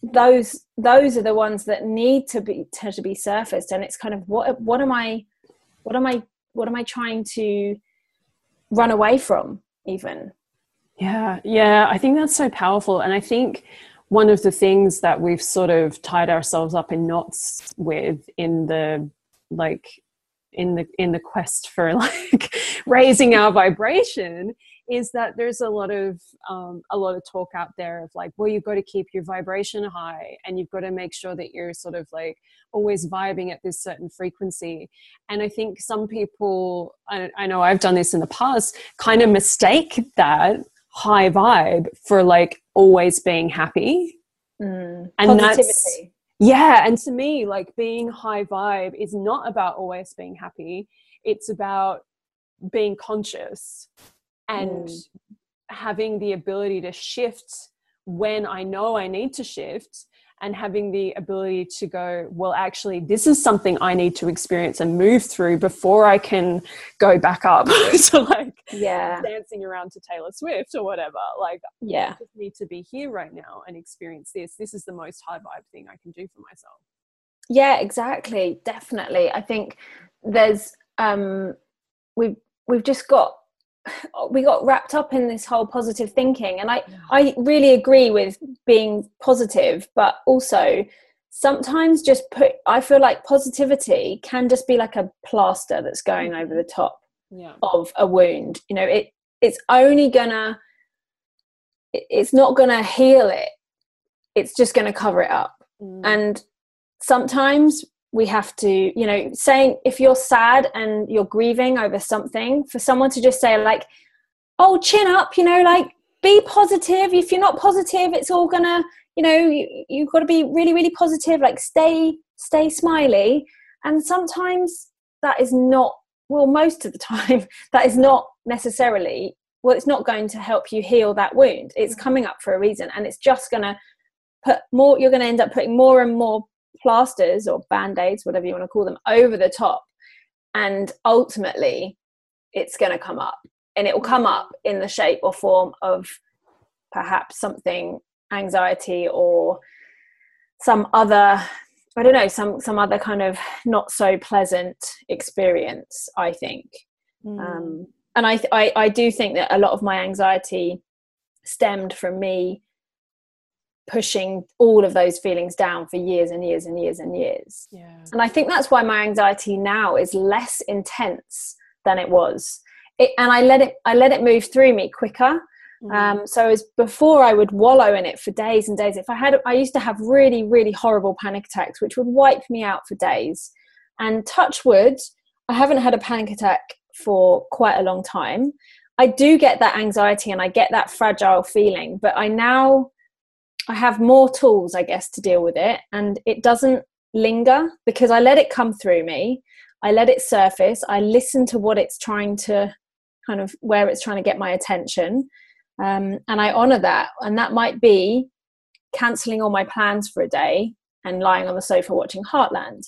those those are the ones that need to be to, to be surfaced. And it's kind of what what am i what am i what am i trying to run away from even? Yeah yeah i think that's so powerful. And i think one of the things that we've sort of tied ourselves up in knots with in the like in the in the quest for like raising our vibration is that there's a lot of um, a lot of talk out there of like well you've got to keep your vibration high and you've got to make sure that you're sort of like always vibing at this certain frequency and i think some people I, I know i've done this in the past kind of mistake that high vibe for like always being happy. Mm, and that's yeah, and to me, like being high vibe is not about always being happy. It's about being conscious and mm. having the ability to shift when I know I need to shift and having the ability to go, well, actually, this is something I need to experience and move through before I can go back up to like yeah dancing around to Taylor Swift or whatever. Like, yeah, I just need to be here right now and experience this. This is the most high vibe thing I can do for myself. Yeah, exactly. Definitely. I think there's um we've we've just got we got wrapped up in this whole positive thinking. And i i really agree with being positive but also sometimes just put i feel like positivity can just be like a plaster that's going over the top yeah. of a wound. You know it it's only gonna it's not gonna heal it. It's just gonna cover it up. Mm. and sometimes we have to you know saying if you're sad and you're grieving over something for someone to just say like oh chin up you know like be positive. If you're not positive it's all gonna you know you, you've got to be really really positive like stay stay smiley. And sometimes that is not well most of the time that is not necessarily well it's not going to help you heal that wound. It's mm. coming up for a reason and it's just to put more you're to end up putting more and more plasters or band-aids whatever you want to call them over the top and ultimately it's going to come up and it will come up in the shape or form of perhaps something anxiety or some other I don't know some some other kind of not so pleasant experience. I think, mm. um, and I, I I do think that a lot of my anxiety stemmed from me pushing all of those feelings down for years and years and years and years. Yeah. And I think that's why my anxiety now is less intense than it was. It, and I let it I let it move through me quicker Mm. Um, so as before I would wallow in it for days and days. If I had, I used to have really, really horrible panic attacks, which would wipe me out for days. And touch wood, I haven't had a panic attack for quite a long time. I do get that anxiety and I get that fragile feeling, but I now I have more tools, I guess, to deal with it, and it doesn't linger because I let it come through me. I let it surface. I listen to what it's trying to kind of where it's trying to get my attention um, and I honor that. And that might be cancelling all my plans for a day and lying on the sofa watching Heartland.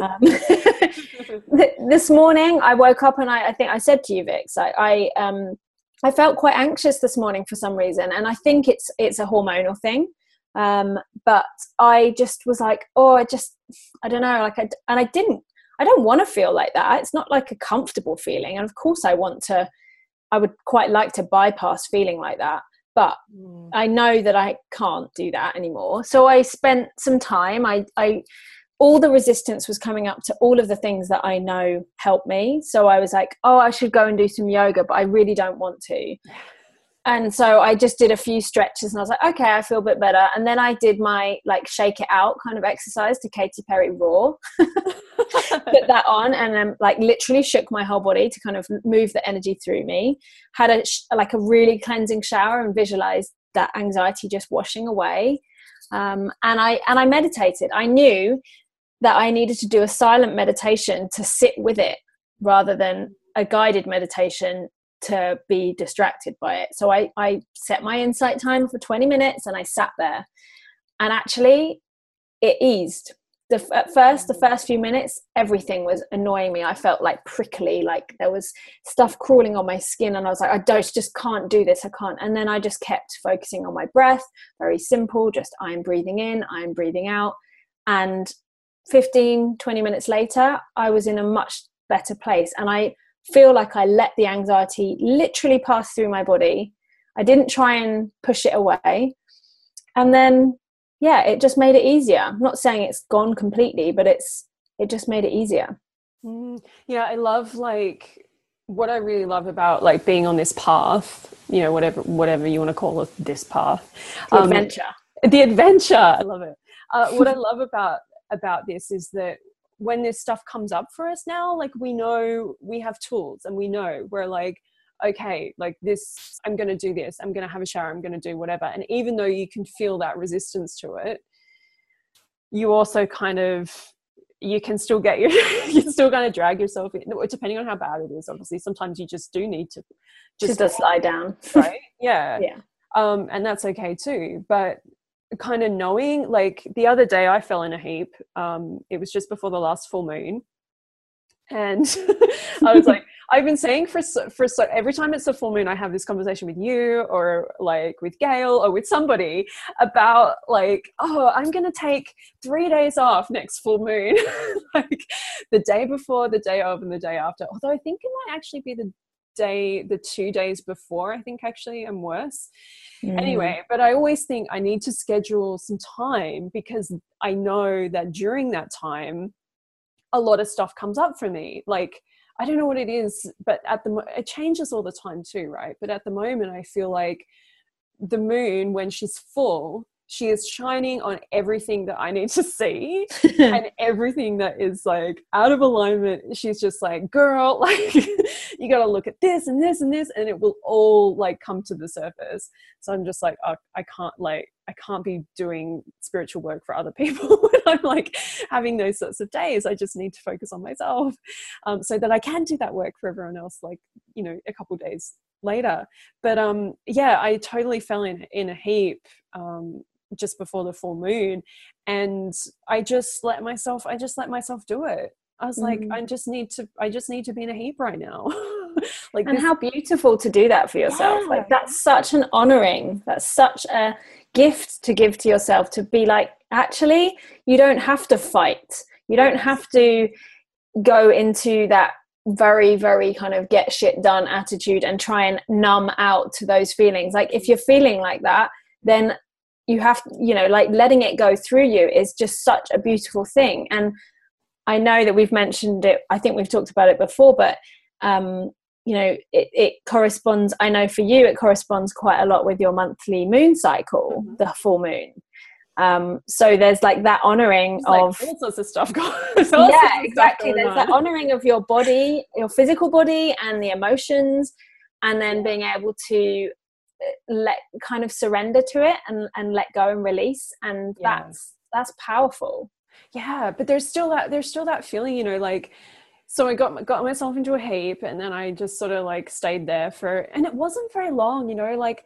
Um, this morning, I woke up and I, I, think I said to you, Vix, I, I, um, I felt quite anxious this morning for some reason, and I think it's it's a hormonal thing. Um, but I just was like, oh, I just, I don't know, like, I, and I didn't, I don't want to feel like that. It's not like a comfortable feeling, and of course, I want to I would quite like to bypass feeling like that, but mm. I know that I can't do that anymore. So I spent some time. I, I, all the resistance was coming up to all of the things that I know help me. So I was like, oh, I should go and do some yoga, but I really don't want to and so I just did a few stretches and I was like, okay, I feel a bit better. And then I did my like shake it out kind of exercise to Katy Perry Roar, put that on, and then like literally shook my whole body to kind of move the energy through me. Had a like a really cleansing shower and visualized that anxiety just washing away. Um, and I and I meditated. I knew that I needed to do a silent meditation to sit with it rather than a guided meditation to be distracted by it. So I, I set my Insight Timer for 20 minutes and I sat there. And actually, it eased. The, at first, the first few minutes, everything was annoying me. I felt like prickly, like there was stuff crawling on my skin, and I was like, I don't, just can't do this. I can't. And then I just kept focusing on my breath. Very simple, just I'm breathing in, I'm breathing out. And 15, 20 minutes later, I was in a much better place. And I feel like I let the anxiety literally pass through my body. I didn't try and push it away. And then yeah, it just made it easier. I'm not saying it's gone completely, but it's it just made it easier. Mm, yeah, I love like what I really love about like being on this path, you know, whatever whatever you want to call it, this path, the um, adventure. The adventure. I love it. Uh, what I love about about this is that when this stuff comes up for us now like we know we have tools and we know we're like okay like this i'm going to do this. I'm going to have a shower. I'm going to do whatever. And even though you can feel that resistance to it you also kind of you can still get your you're still going to drag yourself in, depending on how bad it is obviously. Sometimes you just do need to just, just to slide down. Right? Yeah. Yeah. Um and that's okay too but kind of knowing like the other day i fell in a heap um it was just before the last full moon. And i was like i've been saying for for so every time it's a full moon i have this conversation with you or like with gail or with somebody about like oh i'm going to take 3 days off next full moon. Like the day before the day of and the day after. Although i think it might actually be the day the two days before i think actually i'm worse. Mm. anyway but i always think i need to schedule some time because i know that during that time a lot of stuff comes up for me. Like i don't know what it is but at the it changes all the time too right? But at the moment i feel like the moon when she's full she is shining on everything that I need to see and everything that is like out of alignment. She's just like, girl, like you got to look at this and this and this, and it will all like come to the surface. So I'm just like, oh, I can't like, I can't be doing spiritual work for other people when I'm like having those sorts of days. I just need to focus on myself um, so that I can do that work for everyone else, like, you know, a couple days later. But um, yeah, I totally fell in, in a heap um, just before the full moon and i just let myself i just let myself do it. I was mm. like i just need to i just need to be in a heap right now. Like and this- how beautiful to do that for yourself. Yeah. like that's such an honoring that's such a gift to give to yourself to be like actually you don't have to fight. You don't have to go into that very very kind of get shit done attitude and try and numb out to those feelings. Like if you're feeling like that then you have you know like letting it go through you is just such a beautiful thing. And i know that we've mentioned it i think we've talked about it before but um you know it, it corresponds i know for you it corresponds quite a lot with your monthly moon cycle mm-hmm. the full moon. Um so there's like that honoring of all sorts of stuff going yeah exactly. There's that honoring of your body your physical body and the emotions and then being able to let kind of surrender to it and and let go and release and yeah. that's that's powerful yeah but there's still that there's still that feeling you know like so I got got myself into a heap, and then I just sort of like stayed there for, and it wasn't very long, you know, like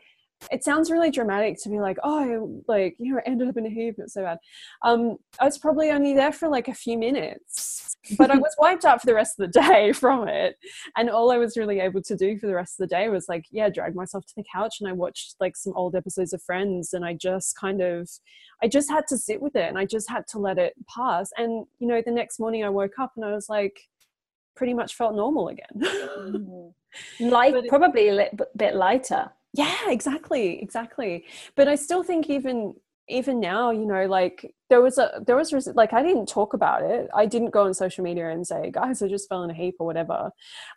it sounds really dramatic to be like, oh, like you know, I ended up in a heap. It's so bad. Um, I was probably only there for like a few minutes, but I was wiped out for the rest of the day from it. And all I was really able to do for the rest of the day was like, yeah, drag myself to the couch and I watched like some old episodes of Friends, and I just kind of, I just had to sit with it, and I just had to let it pass. And you know, the next morning I woke up and I was like pretty much felt normal again. mm. Like probably a bit lighter. Yeah, exactly, exactly. But I still think even even now, you know, like there was a there was like I didn't talk about it. I didn't go on social media and say, guys, I just fell in a heap or whatever.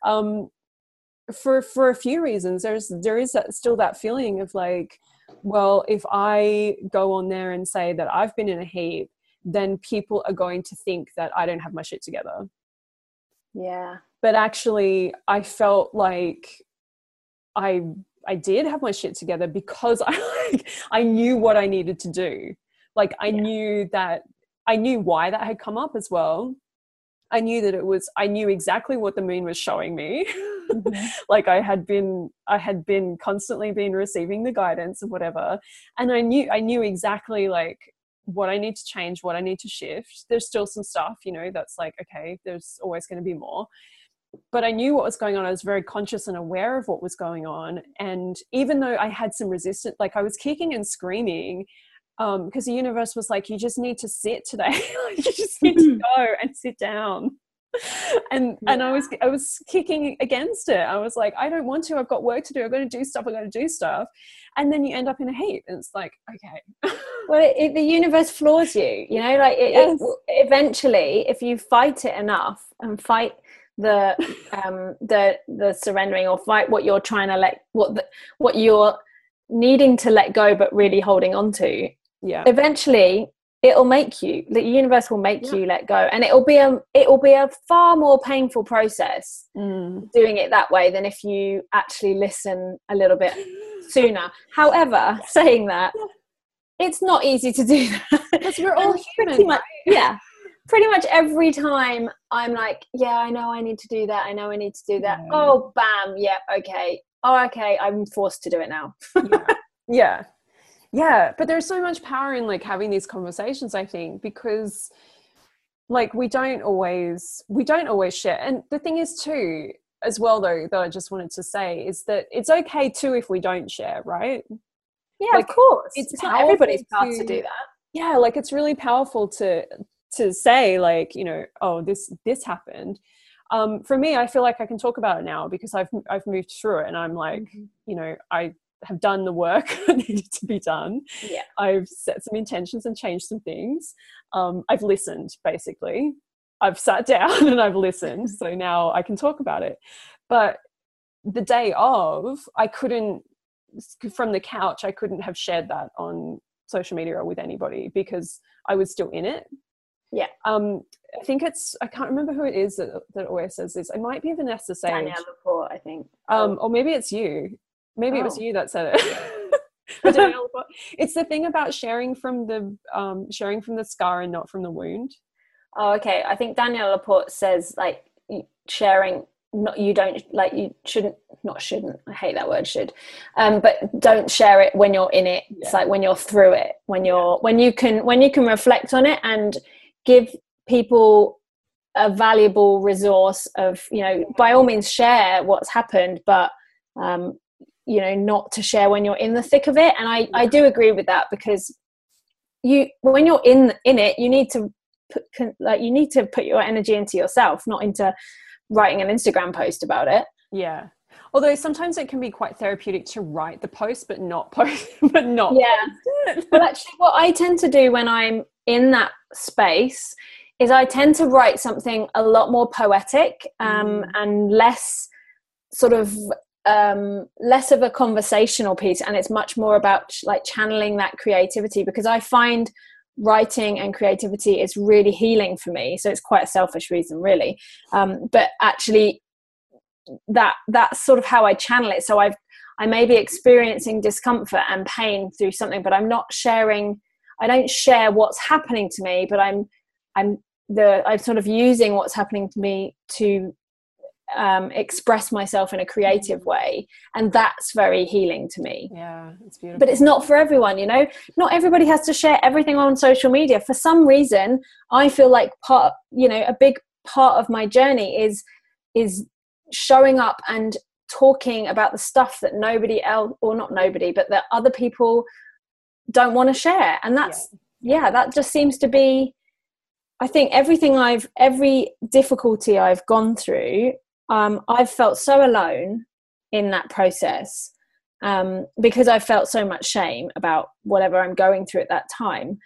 Um, for for a few reasons, there's there is that, still that feeling of like, well, if I go on there and say that I've been in a heap, then people are going to think that I don't have my shit together yeah. But actually, I felt like I I did have my shit together because I like I knew what I needed to do. Like I yeah. knew that I knew why that had come up as well. I knew that it was I knew exactly what the moon was showing me. Mm-hmm. like I had been I had been constantly been receiving the guidance of whatever. And I knew I knew exactly like what I need to change, what I need to shift. There's still some stuff, you know, that's like, okay, there's always going to be more. But I knew what was going on. I was very conscious and aware of what was going on. And even though I had some resistance, like I was kicking and screaming, because um, the universe was like, you just need to sit today. you just need to go and sit down. and yeah. and I was I was kicking against it. I was like, I don't want to. I've got work to do. I've got to do stuff. I've got to do stuff. And then you end up in a heap, and it's like, okay. well, it, it, the universe floors you. You know, like it, yes. eventually, if you fight it enough and fight the um the the surrendering or fight what you're trying to let what the, what you're needing to let go but really holding on to yeah. eventually it'll make you the universe will make yeah. you let go. And it'll be a it will be a far more painful process mm. doing it that way than if you actually listen a little bit sooner. However saying that it's not easy to do that. Because we're all human much, yeah pretty much every time i'm like yeah i know i need to do that. I know i need to do that. Yeah. oh bam. Yeah okay. Oh okay. I'm forced to do it now. Yeah. yeah. Yeah but there's so much power in like having these conversations i think because like we don't always we don't always share. And the thing is too as well though that i just wanted to say is that it's okay too if we don't share right? Yeah like, of course. it's, it's not everybody's path to, to do that. Yeah like it's really powerful to to say like you know oh this this happened um, for me i feel like i can talk about it now because i've i've moved through it and i'm like mm-hmm. you know i have done the work that needed to be done. Yeah. I've set some intentions and changed some things. Um, I've listened basically. I've sat down and I've listened. So now I can talk about it. But the day of, I couldn't, from the couch, I couldn't have shared that on social media or with anybody because I was still in it. Yeah. Um, I think it's I can't remember who it is that, that always says this. It might be Vanessa Sage. Danielle Laporte, I think. Um, or maybe it's you. Maybe oh. it was oh. you that said it. it's the thing about sharing from the um, sharing from the scar and not from the wound. Oh, okay. I think Danielle Laporte says like sharing. Not you don't like you shouldn't not shouldn't I hate that word should, um, but don't share it when you're in it. Yeah. It's like when you're through it, when you're when you can when you can reflect on it and give people a valuable resource of you know by all means share what's happened but um you know not to share when you're in the thick of it. And i i do agree with that because you when you're in in it you need to put like you need to put your energy into yourself not into writing an instagram post about it. Yeah. Although sometimes it can be quite therapeutic to write the post but not post but not yeah. well actually what i tend to do when i'm in that space is i tend to write something a lot more poetic um, mm. and less sort of um, less of a conversational piece and it's much more about like channeling that creativity because i find writing and creativity is really healing for me so it's quite a selfish reason really um, but actually that that's sort of how i channel it so i've i may be experiencing discomfort and pain through something but i'm not sharing i don't share what's happening to me but i'm i'm the i'm sort of using what's happening to me to um, express myself in a creative way. And that's very healing to me. Yeah it's beautiful. But it's not for everyone you know? Not everybody has to share everything on social media. For some reason i feel like part you know a big part of my journey is is showing up and talking about the stuff that nobody else or not nobody but that other people don't want to share and that's yeah. yeah that just seems to be i think everything i've every difficulty i've gone through um, I've felt so alone in that process um, because I felt so much shame about whatever I'm going through at that time.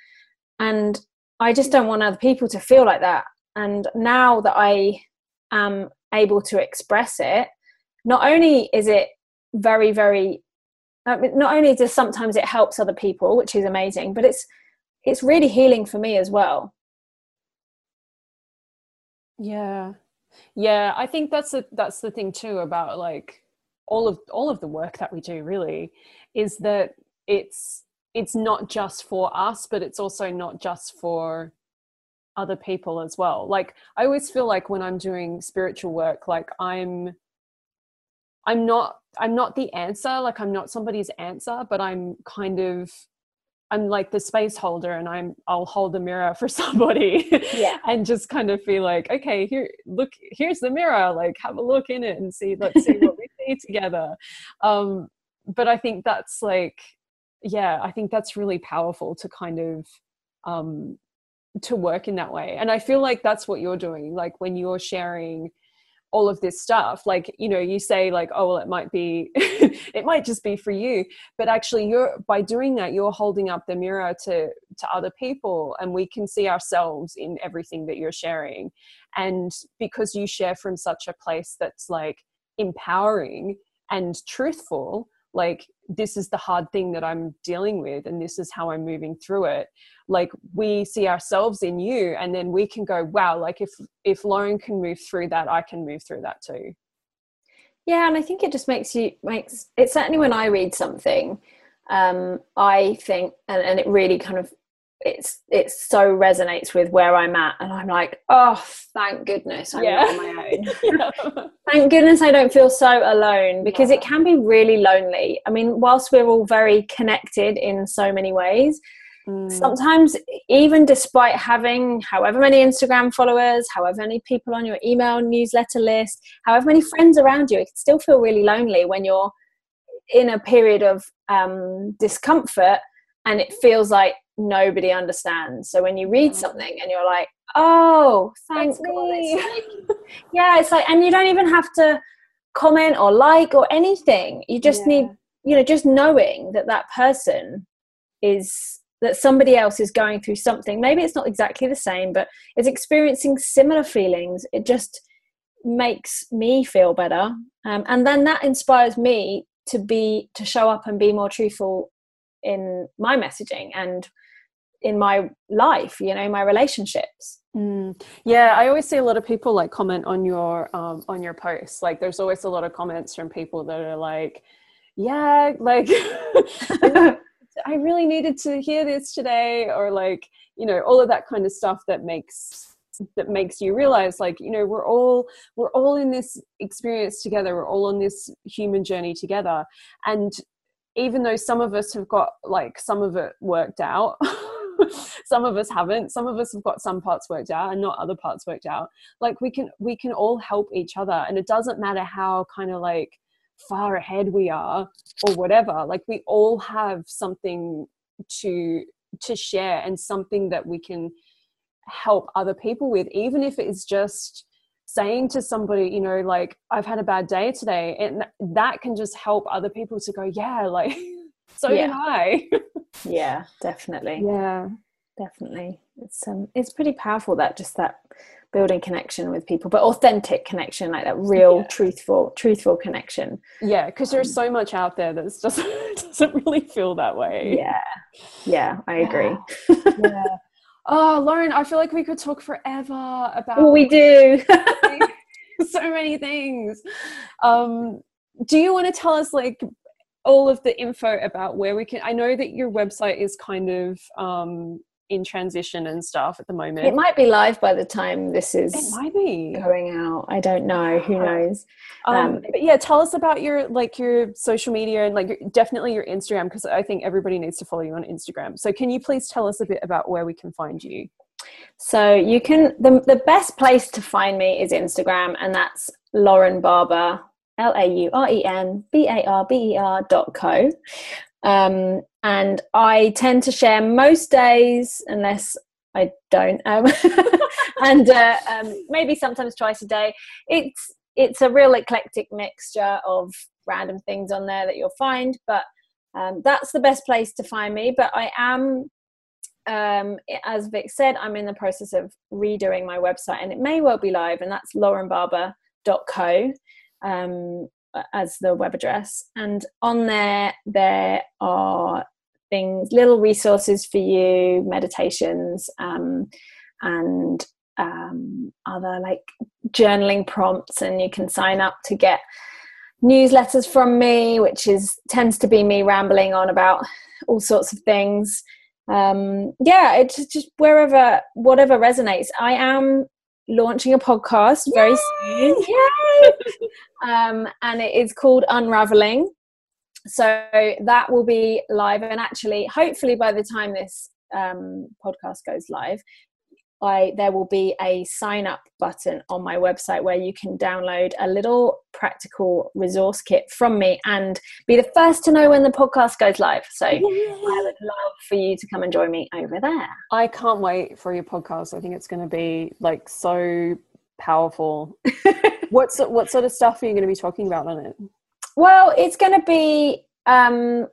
And I just don't want other people to feel like that. And now that I am able to express it, not only is it very, very, not only does sometimes it helps other people, which is amazing, but it's it's really healing for me as well. Yeah, yeah i think that's the that's the thing too about like all of all of the work that we do really is that it's it's not just for us but it's also not just for other people as well like i always feel like when i'm doing spiritual work like i'm i'm not i'm not the answer like i'm not somebody's answer but i'm kind of I'm like the space holder and I'm I'll hold the mirror for somebody yeah. and just kind of feel like okay here look here's the mirror like have a look in it and see let's see what we see together um but I think that's like yeah I think that's really powerful to kind of um to work in that way and I feel like that's what you're doing like when you're sharing all of this stuff like you know you say like oh well it might be it might just be for you but actually you're by doing that you're holding up the mirror to to other people and we can see ourselves in everything that you're sharing. And because you share from such a place that's like empowering and truthful like this is the hard thing that i'm dealing with and this is how i'm moving through it. Like we see ourselves in you and then we can go wow like if if lauren can move through that i can move through that too. Yeah and i think it just makes you makes it certainly when i read something um i think and, and it really kind of it's it so resonates with where I'm at, and I'm like, oh, thank goodness I'm yeah. not on my own. yeah. thank goodness I don't feel so alone because yeah. it can be really lonely. I mean, whilst we're all very connected in so many ways, mm. sometimes even despite having however many Instagram followers, however many people on your email newsletter list, however many friends around you, it can still feel really lonely when you're in a period of um, discomfort and it feels like nobody understands. So when you read mm. something and you're like, oh, thank me. yeah, it's like, and you don't even have to comment or like or anything. You just yeah. need, you know, just knowing that that person is that somebody else is going through something. Maybe it's not exactly the same, but is experiencing similar feelings. It just makes me feel better, um, and then that inspires me to be to show up and be more truthful in my messaging and in my life you know my relationships. Mm. yeah i always see a lot of people like comment on your um, on your posts. Like there's always a lot of comments from people that are like yeah like i really needed to hear this today or like you know all of that kind of stuff that makes that makes you realize like you know we're all we're all in this experience together. We're all on this human journey together. And even though some of us have got like some of it worked out some of us haven't. Some of us have got some parts worked out and not other parts worked out. Like we can we can all help each other and it doesn't matter how kind of like far ahead we are or whatever like we all have something to to share and something that we can help other people with even if it's just saying to somebody you know like i've had a bad day today and that can just help other people to go yeah like so yeah. i. Yeah definitely. Yeah. Definitely. It's um it's pretty powerful that just that building connection with people but authentic connection like that real yeah. truthful truthful connection. Yeah because there's um, so much out there that just doesn't really feel that way. Yeah. Yeah i agree. Yeah. Oh lauren i feel like we could talk forever about well, we do. so many things. Um do you want to tell us like all of the info about where we can i know that your website is kind of um in transition and stuff at the moment. It might be live by the time this is it might be going out. I don't know. Who knows? Um, um, but yeah, tell us about your like your social media and like definitely your Instagram because I think everybody needs to follow you on Instagram. So can you please tell us a bit about where we can find you? So you can the the best place to find me is Instagram, and that's Lauren Barber. L A U R E N B A R B E R dot co. Um, and I tend to share most days, unless I don't, um, and uh, um, maybe sometimes twice a day. It's it's a real eclectic mixture of random things on there that you'll find, but um, that's the best place to find me. But I am, um, as Vic said, I'm in the process of redoing my website, and it may well be live, and that's laurenbarber.co. Um, as the web address. And on there, there are things, little resources for you, meditations, um, and um, other like journaling prompts. And you can sign up to get newsletters from me, which is tends to be me rambling on about all sorts of things. Um, yeah, it's just wherever, whatever resonates. I am launching a podcast very Yay! soon. Yay! um, and it is called Unraveling. So that will be live, and actually, hopefully, by the time this um, podcast goes live, I, there will be a sign up button on my website where you can download a little practical resource kit from me and be the first to know when the podcast goes live. So I would love for you to come and join me over there. I can't wait for your podcast. I think it's going to be like so powerful. What's what sort of stuff are you going to be talking about on it? Well, it's going to be um,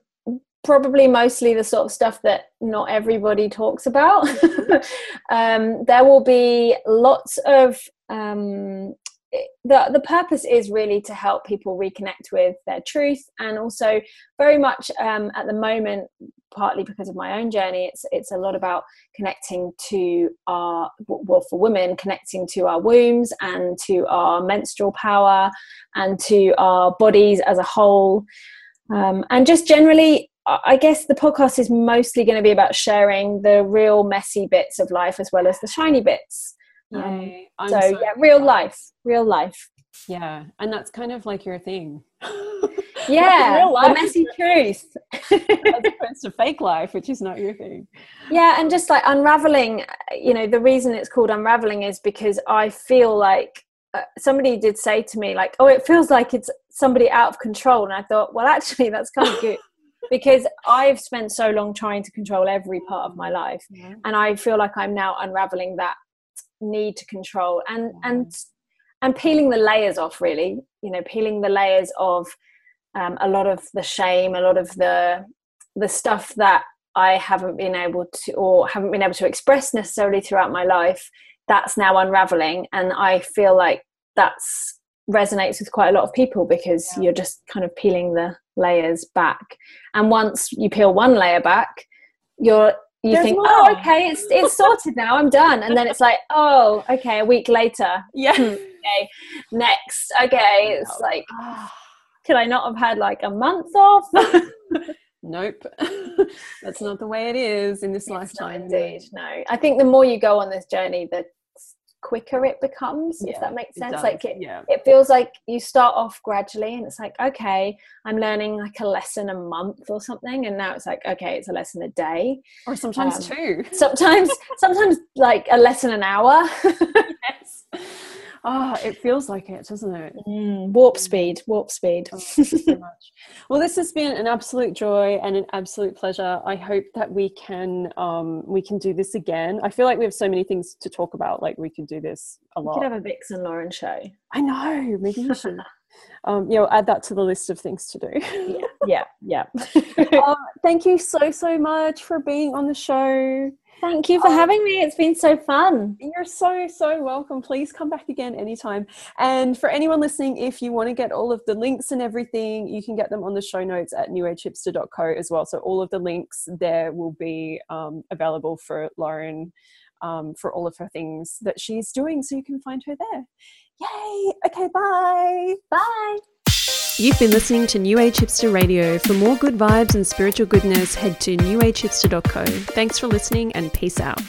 probably mostly the sort of stuff that not everybody talks about. um, there will be lots of um, the the purpose is really to help people reconnect with their truth, and also very much um, at the moment, partly because of my own journey, it's it's a lot about connecting to our well for women, connecting to our wombs and to our menstrual power and to our bodies as a whole. Um, and just generally I guess the podcast is mostly going to be about sharing the real messy bits of life as well as the shiny bits. Um, so, so, yeah, real life, real life. Yeah, and that's kind of like your thing. yeah, the messy truth, as opposed to fake life, which is not your thing. Yeah, and just like unraveling, you know, the reason it's called unraveling is because I feel like uh, somebody did say to me like, "Oh, it feels like it's somebody out of control," and I thought, well, actually, that's kind of good because I've spent so long trying to control every part of my life, yeah. and I feel like I'm now unraveling that need to control and yeah. and and peeling the layers off. Really, you know, peeling the layers of um, a lot of the shame, a lot of the the stuff that I haven't been able to or haven't been able to express necessarily throughout my life. That's now unraveling, and I feel like that's resonates with quite a lot of people because yeah. you're just kind of peeling the layers back. And once you peel one layer back you're you There's think more. oh okay it's it's sorted now i'm done. And then it's like oh okay a week later. Yeah. Hmm, okay next okay it's like could i not have had like a month off? Nope. That's not the way it is in this it's lifetime indeed no. I think the more you go on this journey the quicker it becomes Yeah, if that makes sense does, like it, yeah. it feels like you start off gradually and it's like okay i'm learning like a lesson a month or something and now it's like okay it's a lesson a day Or sometimes Um, two. sometimes sometimes like a lesson an hour yes. Ah, it feels like it, doesn't it? Mm, warp speed warp speed Oh, thank you so much. Well, this has been an absolute joy and an absolute pleasure. I hope that we can um, we can do this again. I feel like we have so many things to talk about. Like we could do this a lot. we could have a vix and lauren show I know. Maybe we should. um, you know, add that to the list of things to do. yeah yeah yeah um, thank you so so much for being on the show. Thank you for having me it's been so fun You're so, so welcome. Please come back again anytime. And for anyone listening, if you want to get all of the links and everything, you can get them on the show notes at newagehipster.co as well. So all of the links there will be um, available for Lauren um, for all of her things that she's doing. So you can find her there. Yay. Okay, bye. bye You've been listening to New Age Hipster Radio. For more good vibes and spiritual goodness, head to newagehipster.co. Thanks for listening and peace out.